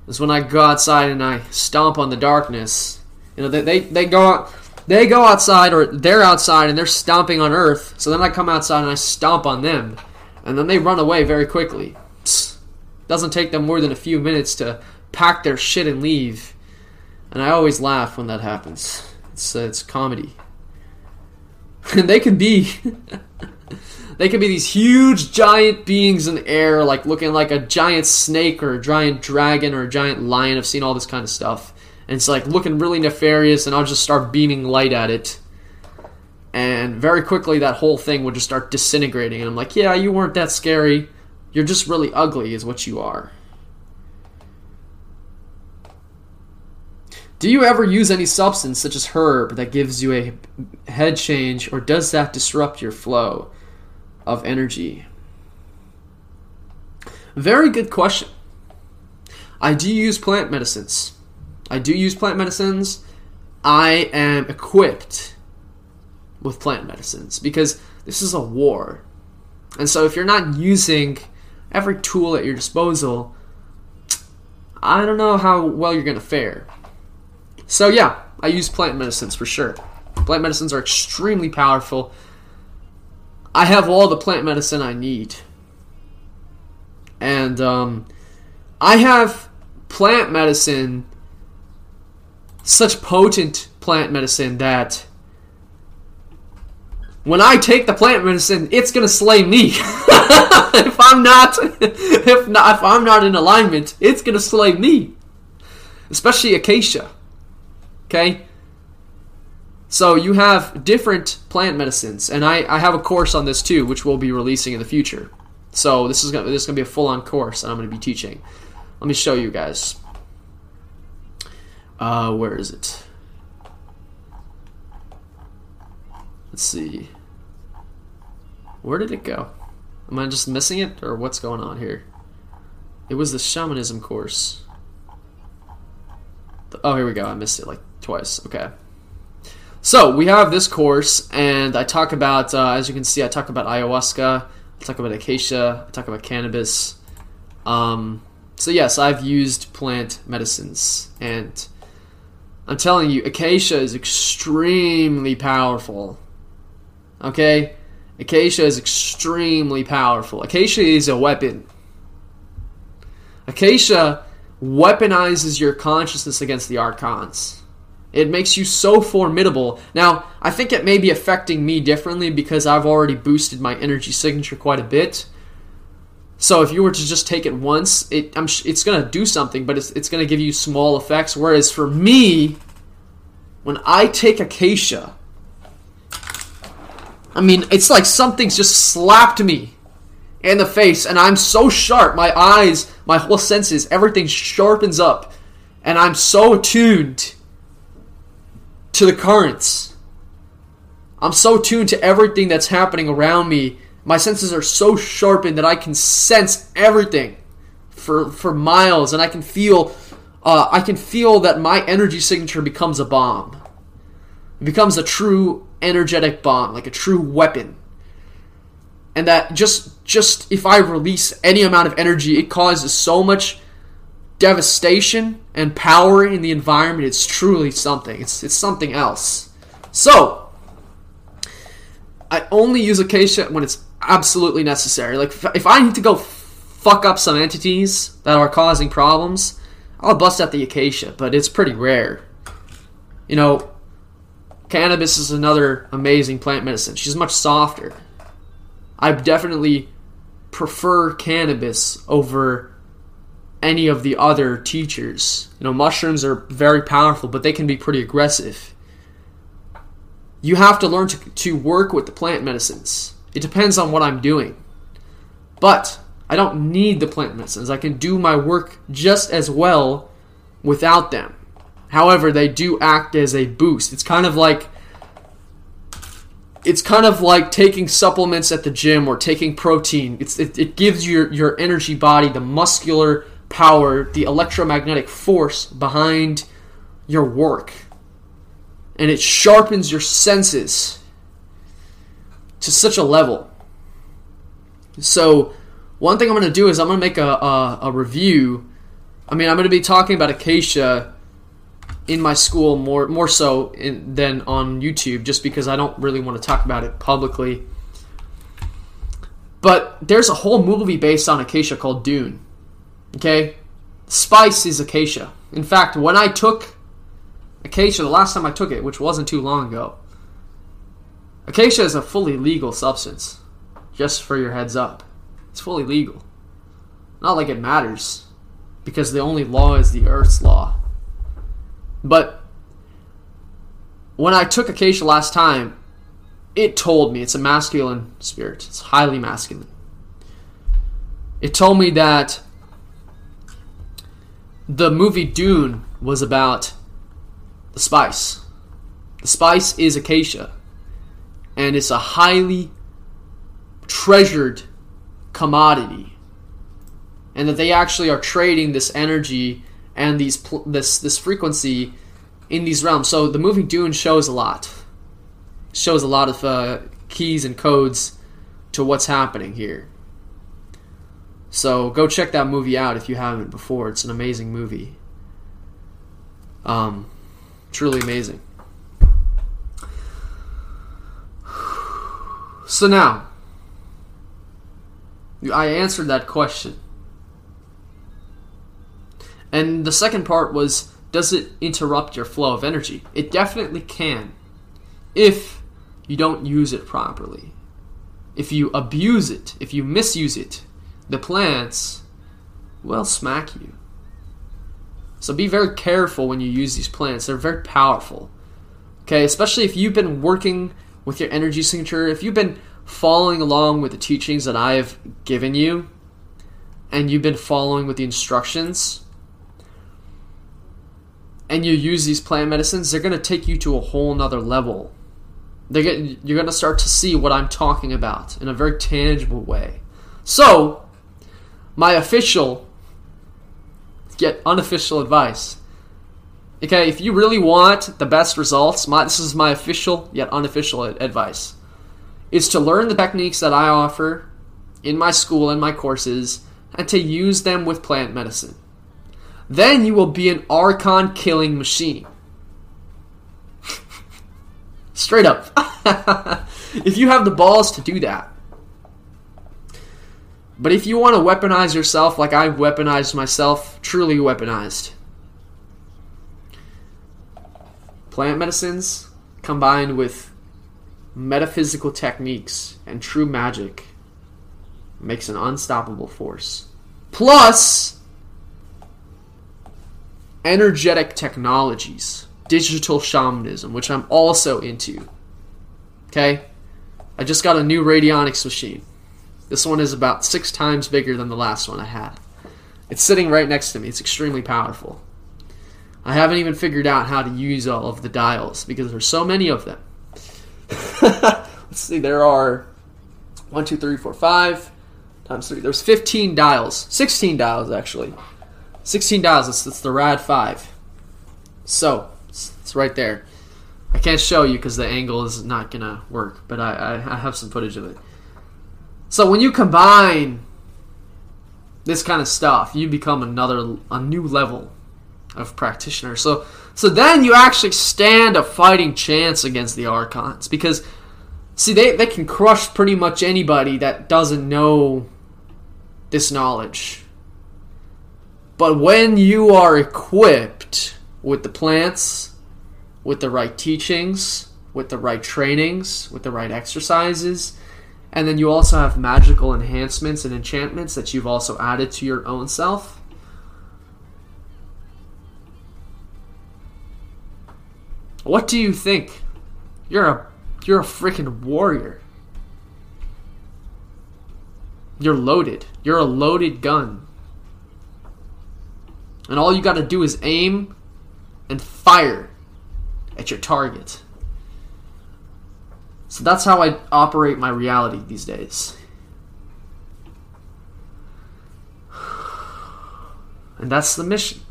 Is when I go outside and I stomp on the darkness. You know, they they, they go out, they go outside or they're outside and they're stomping on Earth. So then I come outside and I stomp on them, and then they run away very quickly. Doesn't take them more than a few minutes to pack their shit and leave. And I always laugh when that happens. It's uh, it's comedy. [LAUGHS] And they can be [LAUGHS] they can be these huge giant beings in the air, like looking like a giant snake or a giant dragon or a giant lion. I've seen all this kind of stuff. And it's like looking really nefarious, and I'll just start beaming light at it. And very quickly, that whole thing would just start disintegrating. And I'm like, yeah, you weren't that scary. You're just really ugly, is what you are. Do you ever use any substance such as herb that gives you a head change, or does that disrupt your flow of energy? Very good question. I do use plant medicines. I do use plant medicines. I am equipped with plant medicines because this is a war. And so if you're not using every tool at your disposal, I don't know how well you're going to fare. So yeah, I use plant medicines for sure. Plant medicines are extremely powerful. I have all the plant medicine I need. And um, I have plant medicine, such potent plant medicine that when I take the plant medicine, it's gonna slay me. [LAUGHS] if I'm not, if not, if I'm not in alignment, it's gonna slay me. Especially acacia. Okay? So you have different plant medicines, and I, I have a course on this too, which we'll be releasing in the future. So this is gonna this is gonna be a full on course that I'm gonna be teaching. Let me show you guys. Uh, where is it? Let's see. Where did it go? Am I just missing it, or what's going on here? It was the shamanism course. Oh, here we go. I missed it like twice. Okay. So we have this course, and I talk about, uh, as you can see, I talk about ayahuasca, I talk about acacia, I talk about cannabis. Um, so yes, I've used plant medicines, and I'm telling you, acacia is extremely powerful. Okay, acacia is extremely powerful. Acacia is a weapon. Acacia weaponizes your consciousness against the archons. It makes you so formidable. Now, I think it may be affecting me differently because I've already boosted my energy signature quite a bit. So if you were to just take it once, it I'm, it's going to do something, but it's, it's going to give you small effects. Whereas for me, when I take Acacia, I mean, it's like something's just slapped me in the face, and I'm so sharp. My eyes, my whole senses, everything sharpens up, and I'm so attuned to the currents. I'm so tuned to everything that's happening around me. My senses are so sharpened that I can sense everything for for miles, and I can feel uh, I can feel that my energy signature becomes a bomb. It becomes a true energetic bomb, like a true weapon. And that just just if I release any amount of energy, it causes so much devastation and power in the environment. It's truly something. It's it's something else. So I only use acacia when it's absolutely necessary. Like if, I need to go fuck up some entities that are causing problems, I'll bust out the acacia, but it's pretty rare. You know, cannabis is another amazing plant medicine. She's much softer. I definitely prefer cannabis over any of the other teachers. You know, mushrooms are very powerful, but they can be pretty aggressive. you have to learn to, to work with the plant medicines. It depends on what I'm doing. But I don't need the plant medicines. I can do my work just as well without them. However, they do act as a boost. It's kind of like it's kind of like taking supplements at the gym or taking protein. It's, it, it gives your, your energy body the muscular power, the electromagnetic force behind your work. And it sharpens your senses to such a level. So, one thing I'm going to do is I'm going to make a, a, a review. I mean, I'm going to be talking about acacia in my school more more so in, than on YouTube, just because I don't really want to talk about it publicly. But there's a whole movie based on acacia called Dune. Okay, spice is acacia. In fact, when I took acacia the last time I took it, which wasn't too long ago, acacia is a fully legal substance. Just for your heads up, it's fully legal. Not like it matters, because the only law is the Earth's law. But when I took Acacia last time, it told me it's a masculine spirit. It's highly masculine. It told me that the movie Dune was about the spice. The spice is acacia, and it's a highly treasured commodity, and that they actually are trading this energy and these pl- this this frequency in these realms. So the movie Dune shows a lot, shows a lot of uh, keys and codes to what's happening here. So go check that movie out if you haven't before. It's an amazing movie. Um, truly amazing. So now, I answered that question. And the second part was does it interrupt your flow of energy? It definitely can if you don't use it properly. If you abuse it, if you misuse it, the plants will smack you. So be very careful when you use these plants. They're very powerful. Okay, especially if you've been working with your energy signature, if you've been following along with the teachings that I have given you, and you've been following with the instructions, and you use these plant medicines, they're going to take you to a whole nother level. They you're going to start to see what I'm talking about in a very tangible way. So, my official, yet unofficial advice. Okay, if you really want the best results, my, this is my official yet unofficial advice. Is to learn the techniques that I offer in my school and my courses and to use them with plant medicine. Then you will be an Archon killing machine. [LAUGHS] Straight up. [LAUGHS] if you have the balls to do that. But if you want to weaponize yourself like I've weaponized myself, truly weaponized. Plant medicines combined with metaphysical techniques and true magic makes an unstoppable force. Plus, energetic technologies, digital shamanism, which I'm also into. Okay? I just got a new radionics machine. This one is about six times bigger than the last one I had. It's sitting right next to me. It's extremely powerful. I haven't even figured out how to use all of the dials because there's so many of them. [LAUGHS] Let's see, there are one, two, three, four, five times three. There's 15 dials, 16 dials actually. 16 dollars. It's, it's the Rad 5. So, it's, it's right there. I can't show you because the angle is not to work, but I, I, I have some footage of it. So, when you combine this kind of stuff, you become another, a new level of practitioner. So, so then you actually stand a fighting chance against the Archons because, see, they, they can crush pretty much anybody that doesn't know this knowledge. But when you are equipped with the plants, with the right teachings, with the right trainings, with the right exercises, and then you also have magical enhancements and enchantments that you've also added to your own self. What do you think? You're a You're a freaking warrior. You're loaded. You're a loaded gun. And all you got to do is aim and fire at your target. So that's how I operate my reality these days. And that's the mission.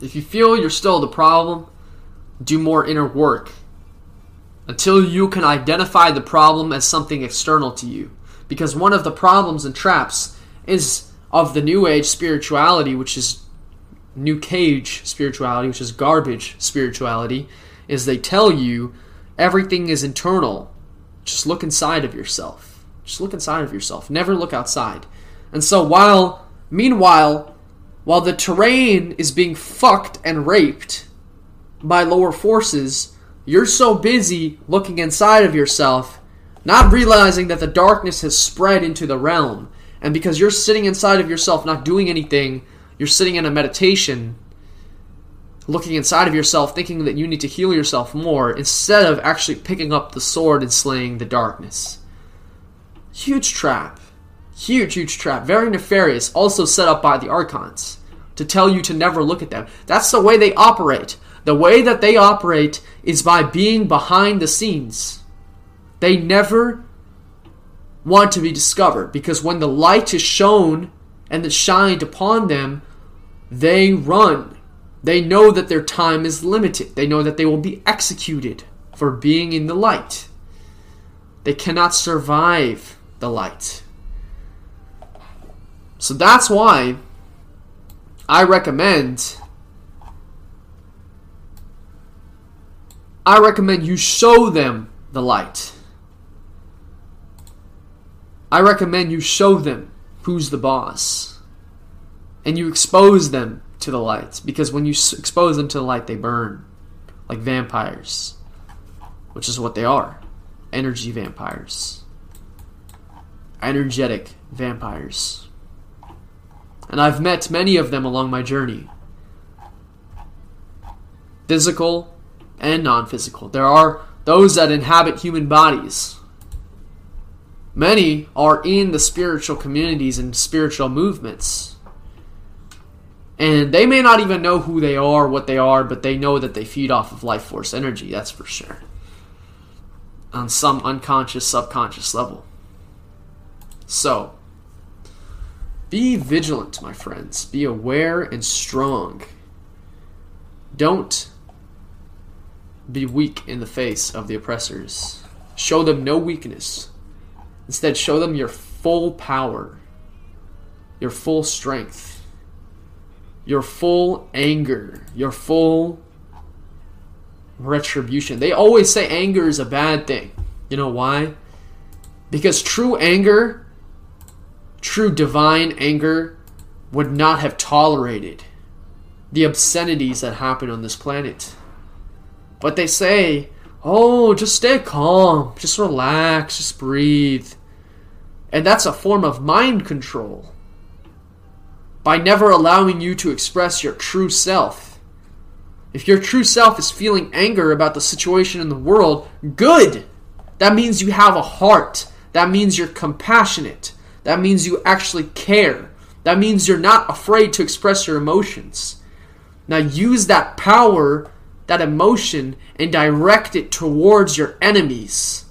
If you feel you're still the problem, do more inner work until you can identify the problem as something external to you. Because one of the problems and traps is of the New Age spirituality, which is New Cage spirituality, which is garbage spirituality, is they tell you everything is internal. Just look inside of yourself. Just look inside of yourself. Never look outside. And so while, meanwhile, while the terrain is being fucked and raped by lower forces, you're so busy looking inside of yourself, not realizing that the darkness has spread into the realm. And because you're sitting inside of yourself, not doing anything, you're sitting in a meditation, looking inside of yourself, thinking that you need to heal yourself more, instead of actually picking up the sword and slaying the darkness. Huge trap. Huge, huge trap. Very nefarious. Also set up by the Archons to tell you to never look at them. That's the way they operate. The way that they operate is by being behind the scenes. They never want to be discovered because when the light is shown and is shined upon them, they run. They know that their time is limited. They know that they will be executed for being in the light. They cannot survive the light. So that's why I recommend I recommend you show them the light. I recommend you show them who's the boss. And you expose them to the light because when you expose them to the light they burn like vampires, which is what they are. Energy vampires. Energetic vampires. And I've met many of them along my journey. Physical and non physical. There are those that inhabit human bodies. Many are in the spiritual communities and spiritual movements. And they may not even know who they are, what they are, but they know that they feed off of life force energy, that's for sure. On some unconscious, subconscious level. So, be vigilant, my friends. Be aware and strong. Don't be weak in the face of the oppressors. Show them no weakness. Instead, show them your full power, your full strength, your full anger, your full retribution. They always say anger is a bad thing. You know why? Because true anger, true divine anger, would not have tolerated the obscenities that happen on this planet. But they say, oh, just stay calm, just relax, just breathe. And that's a form of mind control. By never allowing you to express your true self. If your true self is feeling anger about the situation in the world, good! That means you have a heart. That means you're compassionate. That means you actually care. That means you're not afraid to express your emotions. Now use that power, that emotion, and direct it towards your enemies.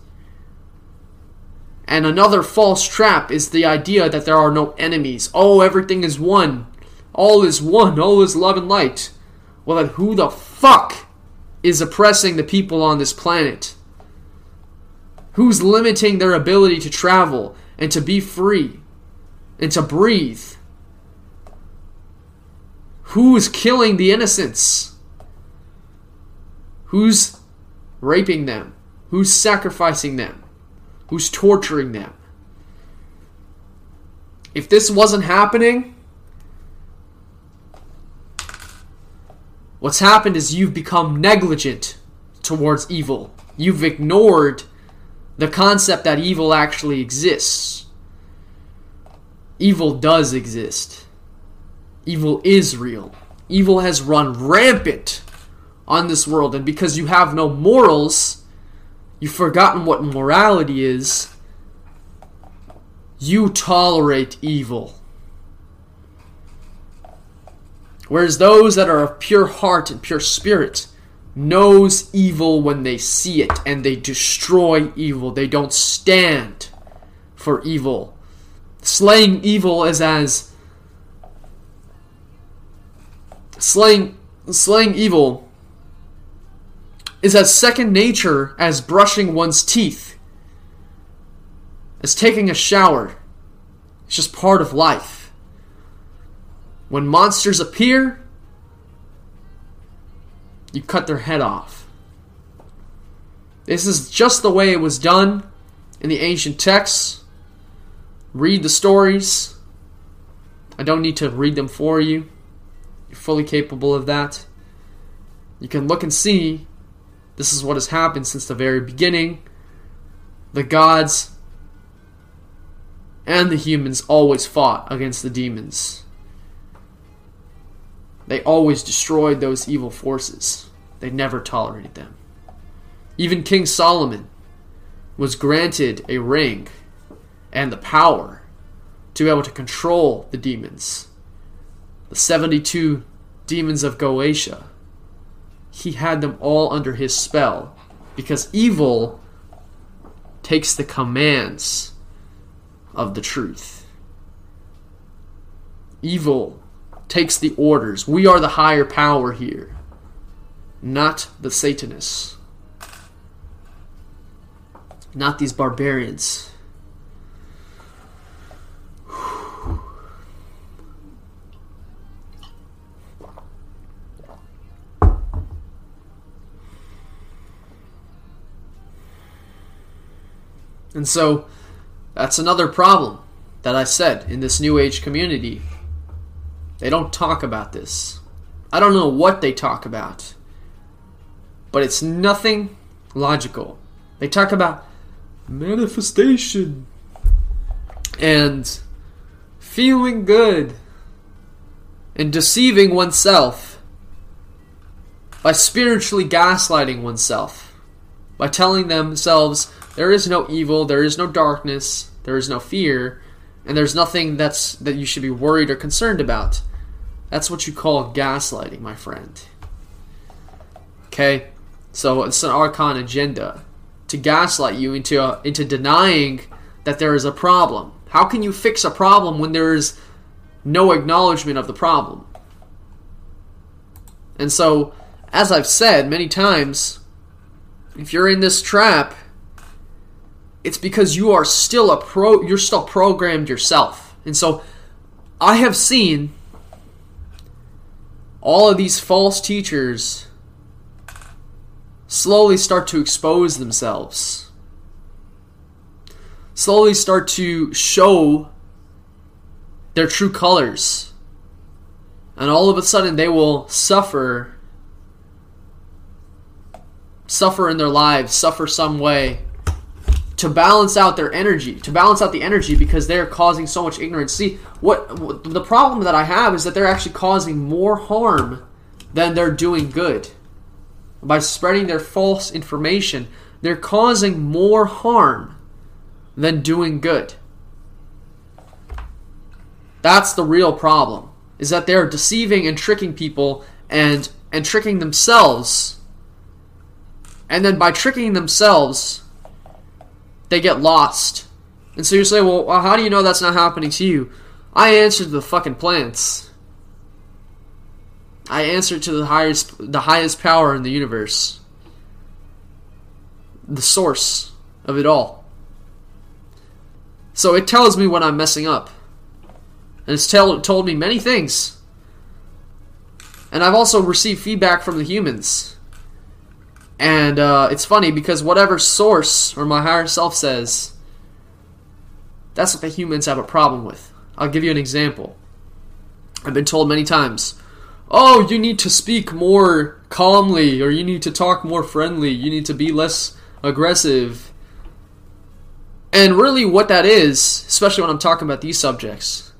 And another false trap is the idea that there are no enemies. Oh, everything is one. All is one. All is love and light. Well, then who the fuck is oppressing the people on this planet? Who's limiting their ability to travel and to be free and to breathe? Who is killing the innocents? Who's raping them? Who's sacrificing them? Who's torturing them? If this wasn't happening, what's happened is you've become negligent towards evil. You've ignored the concept that evil actually exists. Evil does exist. Evil is real. Evil has run rampant on this world, and because you have no morals, you've forgotten what morality is, you tolerate evil. Whereas those that are of pure heart and pure spirit knows evil when they see it and they destroy evil. They don't stand for evil. Slaying evil is as slaying slaying evil is as second nature as brushing one's teeth, as taking a shower. It's just part of life. When monsters appear, you cut their head off. This is just the way it was done in the ancient texts. Read the stories. I don't need to read them for you. You're fully capable of that. You can look and see this is what has happened since the very beginning. The gods and the humans always fought against the demons. They always destroyed those evil forces. They never tolerated them. Even King Solomon was granted a ring and the power to be able to control the demons. The 72 demons of Goetia. He had them all under his spell because evil takes the commands of the truth. Evil takes the orders. We are the higher power here, not the Satanists, not these barbarians. And so that's another problem that I said in this New Age community. They don't talk about this. I don't know what they talk about, but it's nothing logical. They talk about manifestation and feeling good and deceiving oneself by spiritually gaslighting oneself, by telling themselves there is no evil, there is no darkness, there is no fear, and there's nothing that's that you should be worried or concerned about. That's what you call gaslighting, my friend. Okay? So it's an archon agenda to gaslight you into into denying that there is a problem. How can you fix a problem when there is no acknowledgement of the problem? And so, as I've said many times, if you're in this trap, it's because you are still a pro you're still programmed yourself. And so I have seen all of these false teachers slowly start to expose themselves. Slowly start to show their true colors. And all of a sudden they will suffer suffer in their lives, suffer some way to balance out their energy, to balance out the energy because they're causing so much ignorance. See, what, what the problem that I have is that they're actually causing more harm than they're doing good. By spreading their false information, they're causing more harm than doing good. That's the real problem. Is that they're deceiving and tricking people and and tricking themselves. And then by tricking themselves, they get lost. And so you say, well, how do you know that's not happening to you? I answer to the fucking plants. I answer to the highest, the highest power in the universe, the source of it all. So it tells me when I'm messing up, and it's tell, told me many things. And I've also received feedback from the humans. And uh, it's funny because whatever source or my higher self says, that's what the humans have a problem with. I'll give you an example. I've been told many times, oh, you need to speak more calmly, or you need to talk more friendly, you need to be less aggressive. And really, what that is, especially when I'm talking about these subjects,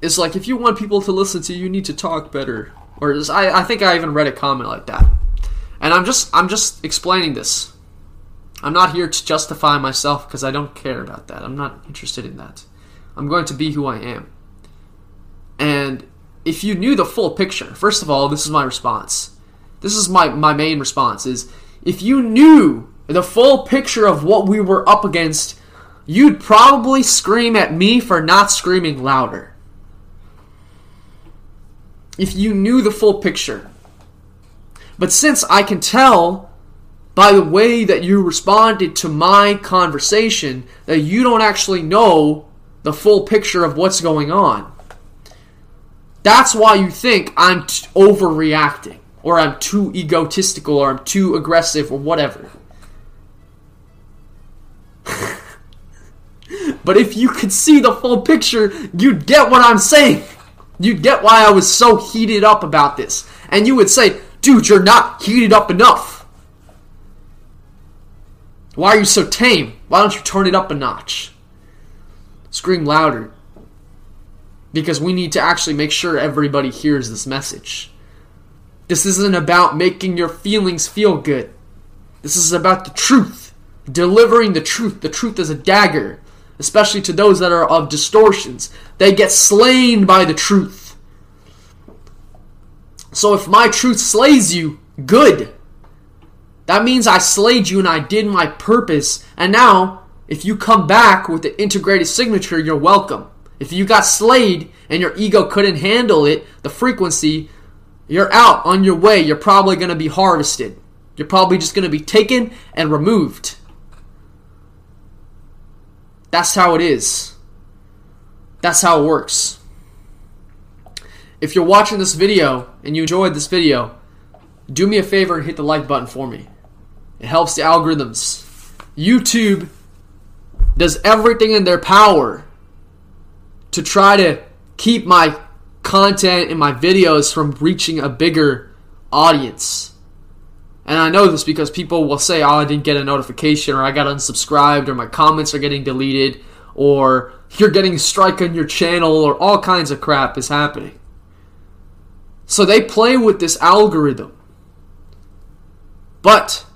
is like if you want people to listen to you, you need to talk better. Or is, I, I think I even read a comment like that. And I'm just I'm just explaining this. I'm not here to justify myself because I don't care about that. I'm not interested in that. I'm going to be who I am. And if you knew the full picture, first of all, this is my response. This is my, my main response is if you knew the full picture of what we were up against, you'd probably scream at me for not screaming louder. If you knew the full picture. But since I can tell by the way that you responded to my conversation that you don't actually know the full picture of what's going on. That's why you think I'm t- overreacting, or I'm too egotistical, or I'm too aggressive, or whatever. [LAUGHS] but if you could see the full picture, you'd get what I'm saying. You'd get why I was so heated up about this. And you would say, dude, you're not heated up enough. Why are you so tame? Why don't you turn it up a notch? Scream louder. Because we need to actually make sure everybody hears this message. This isn't about making your feelings feel good. This is about the truth. Delivering the truth. The truth is a dagger, especially to those that are of distortions. They get slain by the truth. So if my truth slays you, good. That means I slayed you and I did my purpose. And now, if you come back with the integrated signature, you're welcome. If you got slayed and your ego couldn't handle it, the frequency, you're out on your way. You're probably going to be harvested. You're probably just going to be taken and removed. That's how it is. That's how it works. If you're watching this video and you enjoyed this video, do me a favor and hit the like button for me. It helps the algorithms. YouTube does everything in their power to try to keep my content and my videos from reaching a bigger audience. And I know this because people will say, oh, I didn't get a notification, or I got unsubscribed, or my comments are getting deleted, or you're getting a strike on your channel, or all kinds of crap is happening. So they play with this algorithm. But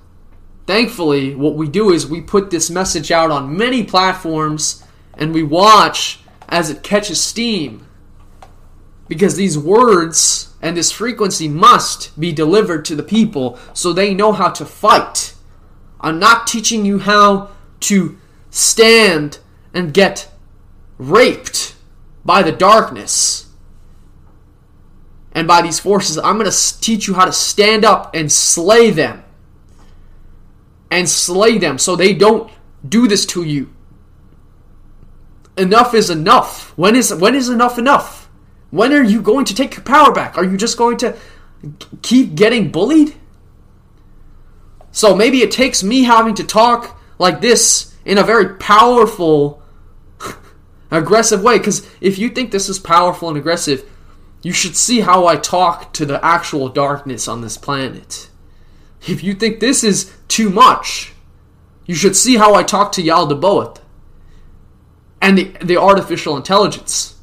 thankfully, what we do is we put this message out on many platforms and we watch as it catches steam. Because these words and this frequency must be delivered to the people so they know how to fight. I'm not teaching you how to stand and get raped by the darkness and by these forces. I'm going to teach you how to stand up and slay them. And slay them so they don't do this to you. Enough is enough. When is when is enough enough? When are you going to take your power back? Are you just going to keep getting bullied? So maybe it takes me having to talk like this in a very powerful [LAUGHS] aggressive way cuz if you think this is powerful and aggressive, you should see how I talk to the actual darkness on this planet. If you think this is too much, you should see how I talk to Yaldabaoth and the, the artificial intelligence.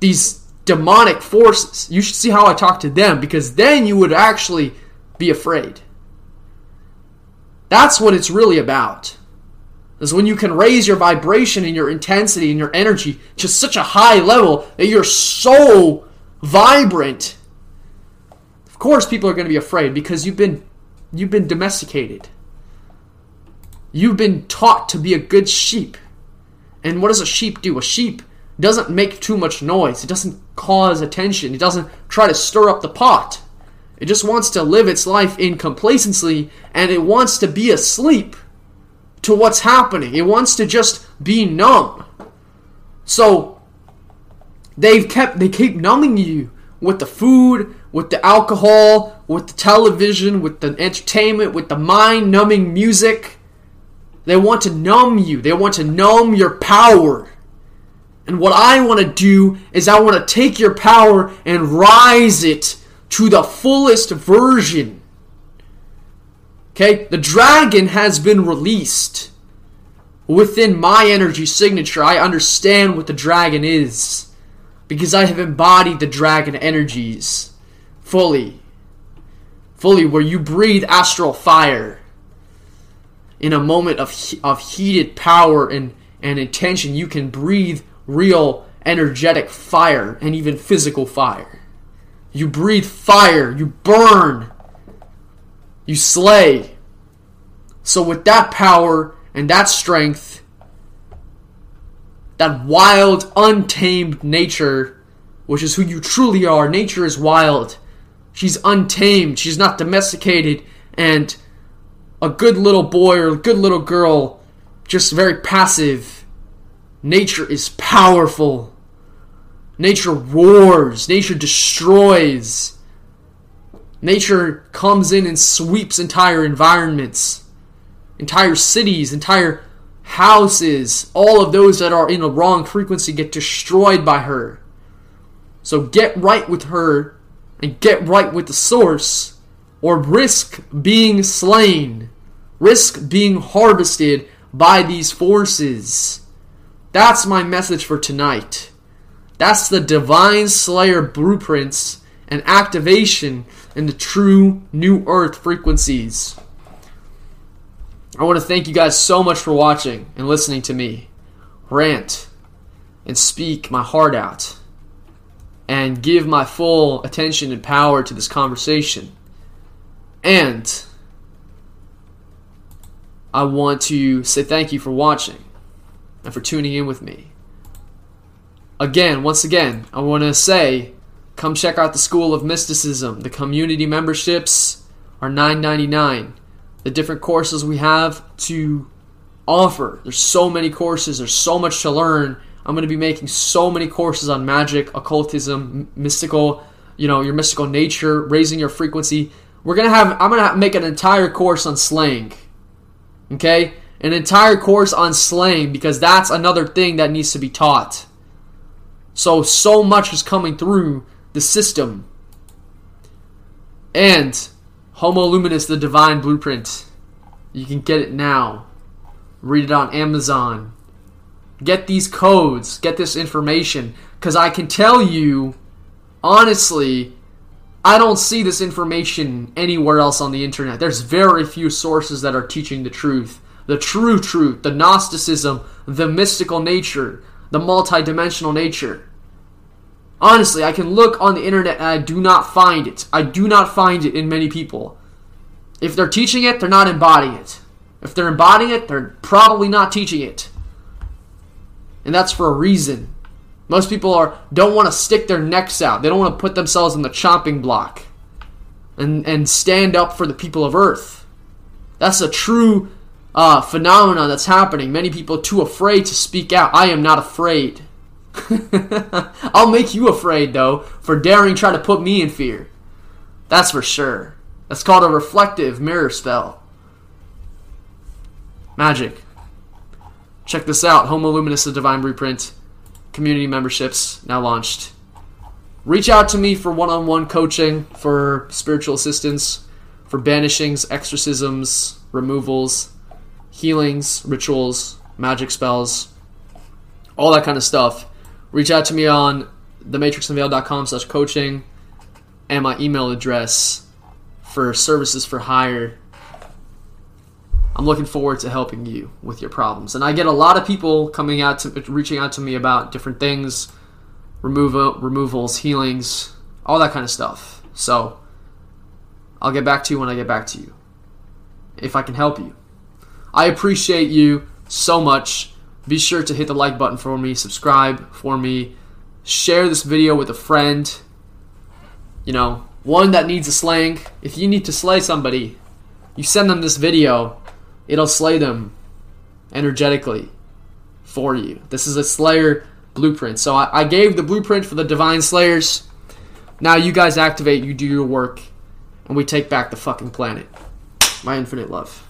These demonic forces. You should see how I talk to them because then you would actually be afraid. That's what it's really about. Is when you can raise your vibration and your intensity and your energy to such a high level that you're so vibrant. Of course people are going to be afraid because you've been you've been domesticated. You've been taught to be a good sheep. And what does a sheep do? A sheep doesn't make too much noise. It doesn't cause attention. It doesn't try to stir up the pot. It just wants to live its life in complacency and it wants to be asleep to what's happening. It wants to just be numb. So they've kept they keep numbing you with the food, with the alcohol, with the television, with the entertainment, with the mind numbing music. They want to numb you. They want to numb your power. And what I want to do is I want to take your power and rise it to the fullest version. Okay? The dragon has been released. Within my energy signature, I understand what the dragon is. because I have embodied the dragon energies fully. Fully, where you breathe astral fire in a moment of, of heated power and, and intention, you can breathe real energetic fire and even physical fire. You breathe fire, you burn, you slay. So, with that power and that strength, that wild, untamed nature, which is who you truly are, nature is wild. She's untamed, she's not domesticated, and a good little boy or a good little girl, just very passive. Nature is powerful. Nature roars. Nature destroys. Nature comes in and sweeps entire environments, entire cities, entire houses. All of those that are in a wrong frequency get destroyed by her. So get right with her and get right with the source, or risk being slain, risk being harvested by these forces. That's my message for tonight. That's the Divine Slayer blueprints and activation in the true New Earth frequencies. I want to thank you guys so much for watching and listening to me rant and speak my heart out and give my full attention and power to this conversation. And I want to say thank you for watching and for tuning in with me. Again, once again, I want to say come check out the School of Mysticism. The community memberships are $9.99. The different courses we have to offer. There's so many courses, there's so much to learn. I'm going to be making so many courses on magic, occultism, mystical, you know, your mystical nature, raising your frequency. We're going to have I'm going to make an entire course on slaying. Okay? An entire course on slaying because that's another thing that needs to be taught. So so much is coming through the system. And Homo Luminous the Divine Blueprint. You can get it now. Read it on Amazon. Get these codes, get this information cuz I can tell you honestly I don't see this information anywhere else on the internet. There's very few sources that are teaching the truth. The true truth, the Gnosticism, the mystical nature, the multidimensional nature. Honestly, I can look on the internet and I do not find it. I do not find it in many people. If they're teaching it, they're not embodying it. If they're embodying it, they're probably not teaching it. And that's for a reason. Most people are don't want to stick their necks out. They don't want to put themselves in the chopping block and and stand up for the people of Earth. That's a true uh, phenomenon that's happening. Many people too afraid to speak out. I am not afraid. [LAUGHS] I'll make you afraid though for daring try to put me in fear. That's for sure. That's called a reflective mirror spell. Magic. Check this out. Homo Luminous the Divine Blueprint. Community memberships now launched. Reach out to me for one on one coaching, for spiritual assistance, for banishings, exorcisms, removals, healings, rituals, magic spells, all that kind of stuff. Reach out to me on thematrixunveiled.com slash coaching and my email address for services for hire. I'm looking forward to helping you with your problems. And I get a lot of people coming out to reaching out to me about different things, removal removals, healings, all that kind of stuff. So I'll get back to you when I get back to you. If I can help you. I appreciate you so much. Be sure to hit the like button for me, subscribe for me, share this video with a friend. You know, one that needs a slaying. If you need to slay somebody, you send them this video, it'll slay them energetically for you. This is a Slayer blueprint. So I, I gave the blueprint for the Divine Slayers. Now you guys activate, you do your work, and we take back the fucking planet. My infinite love.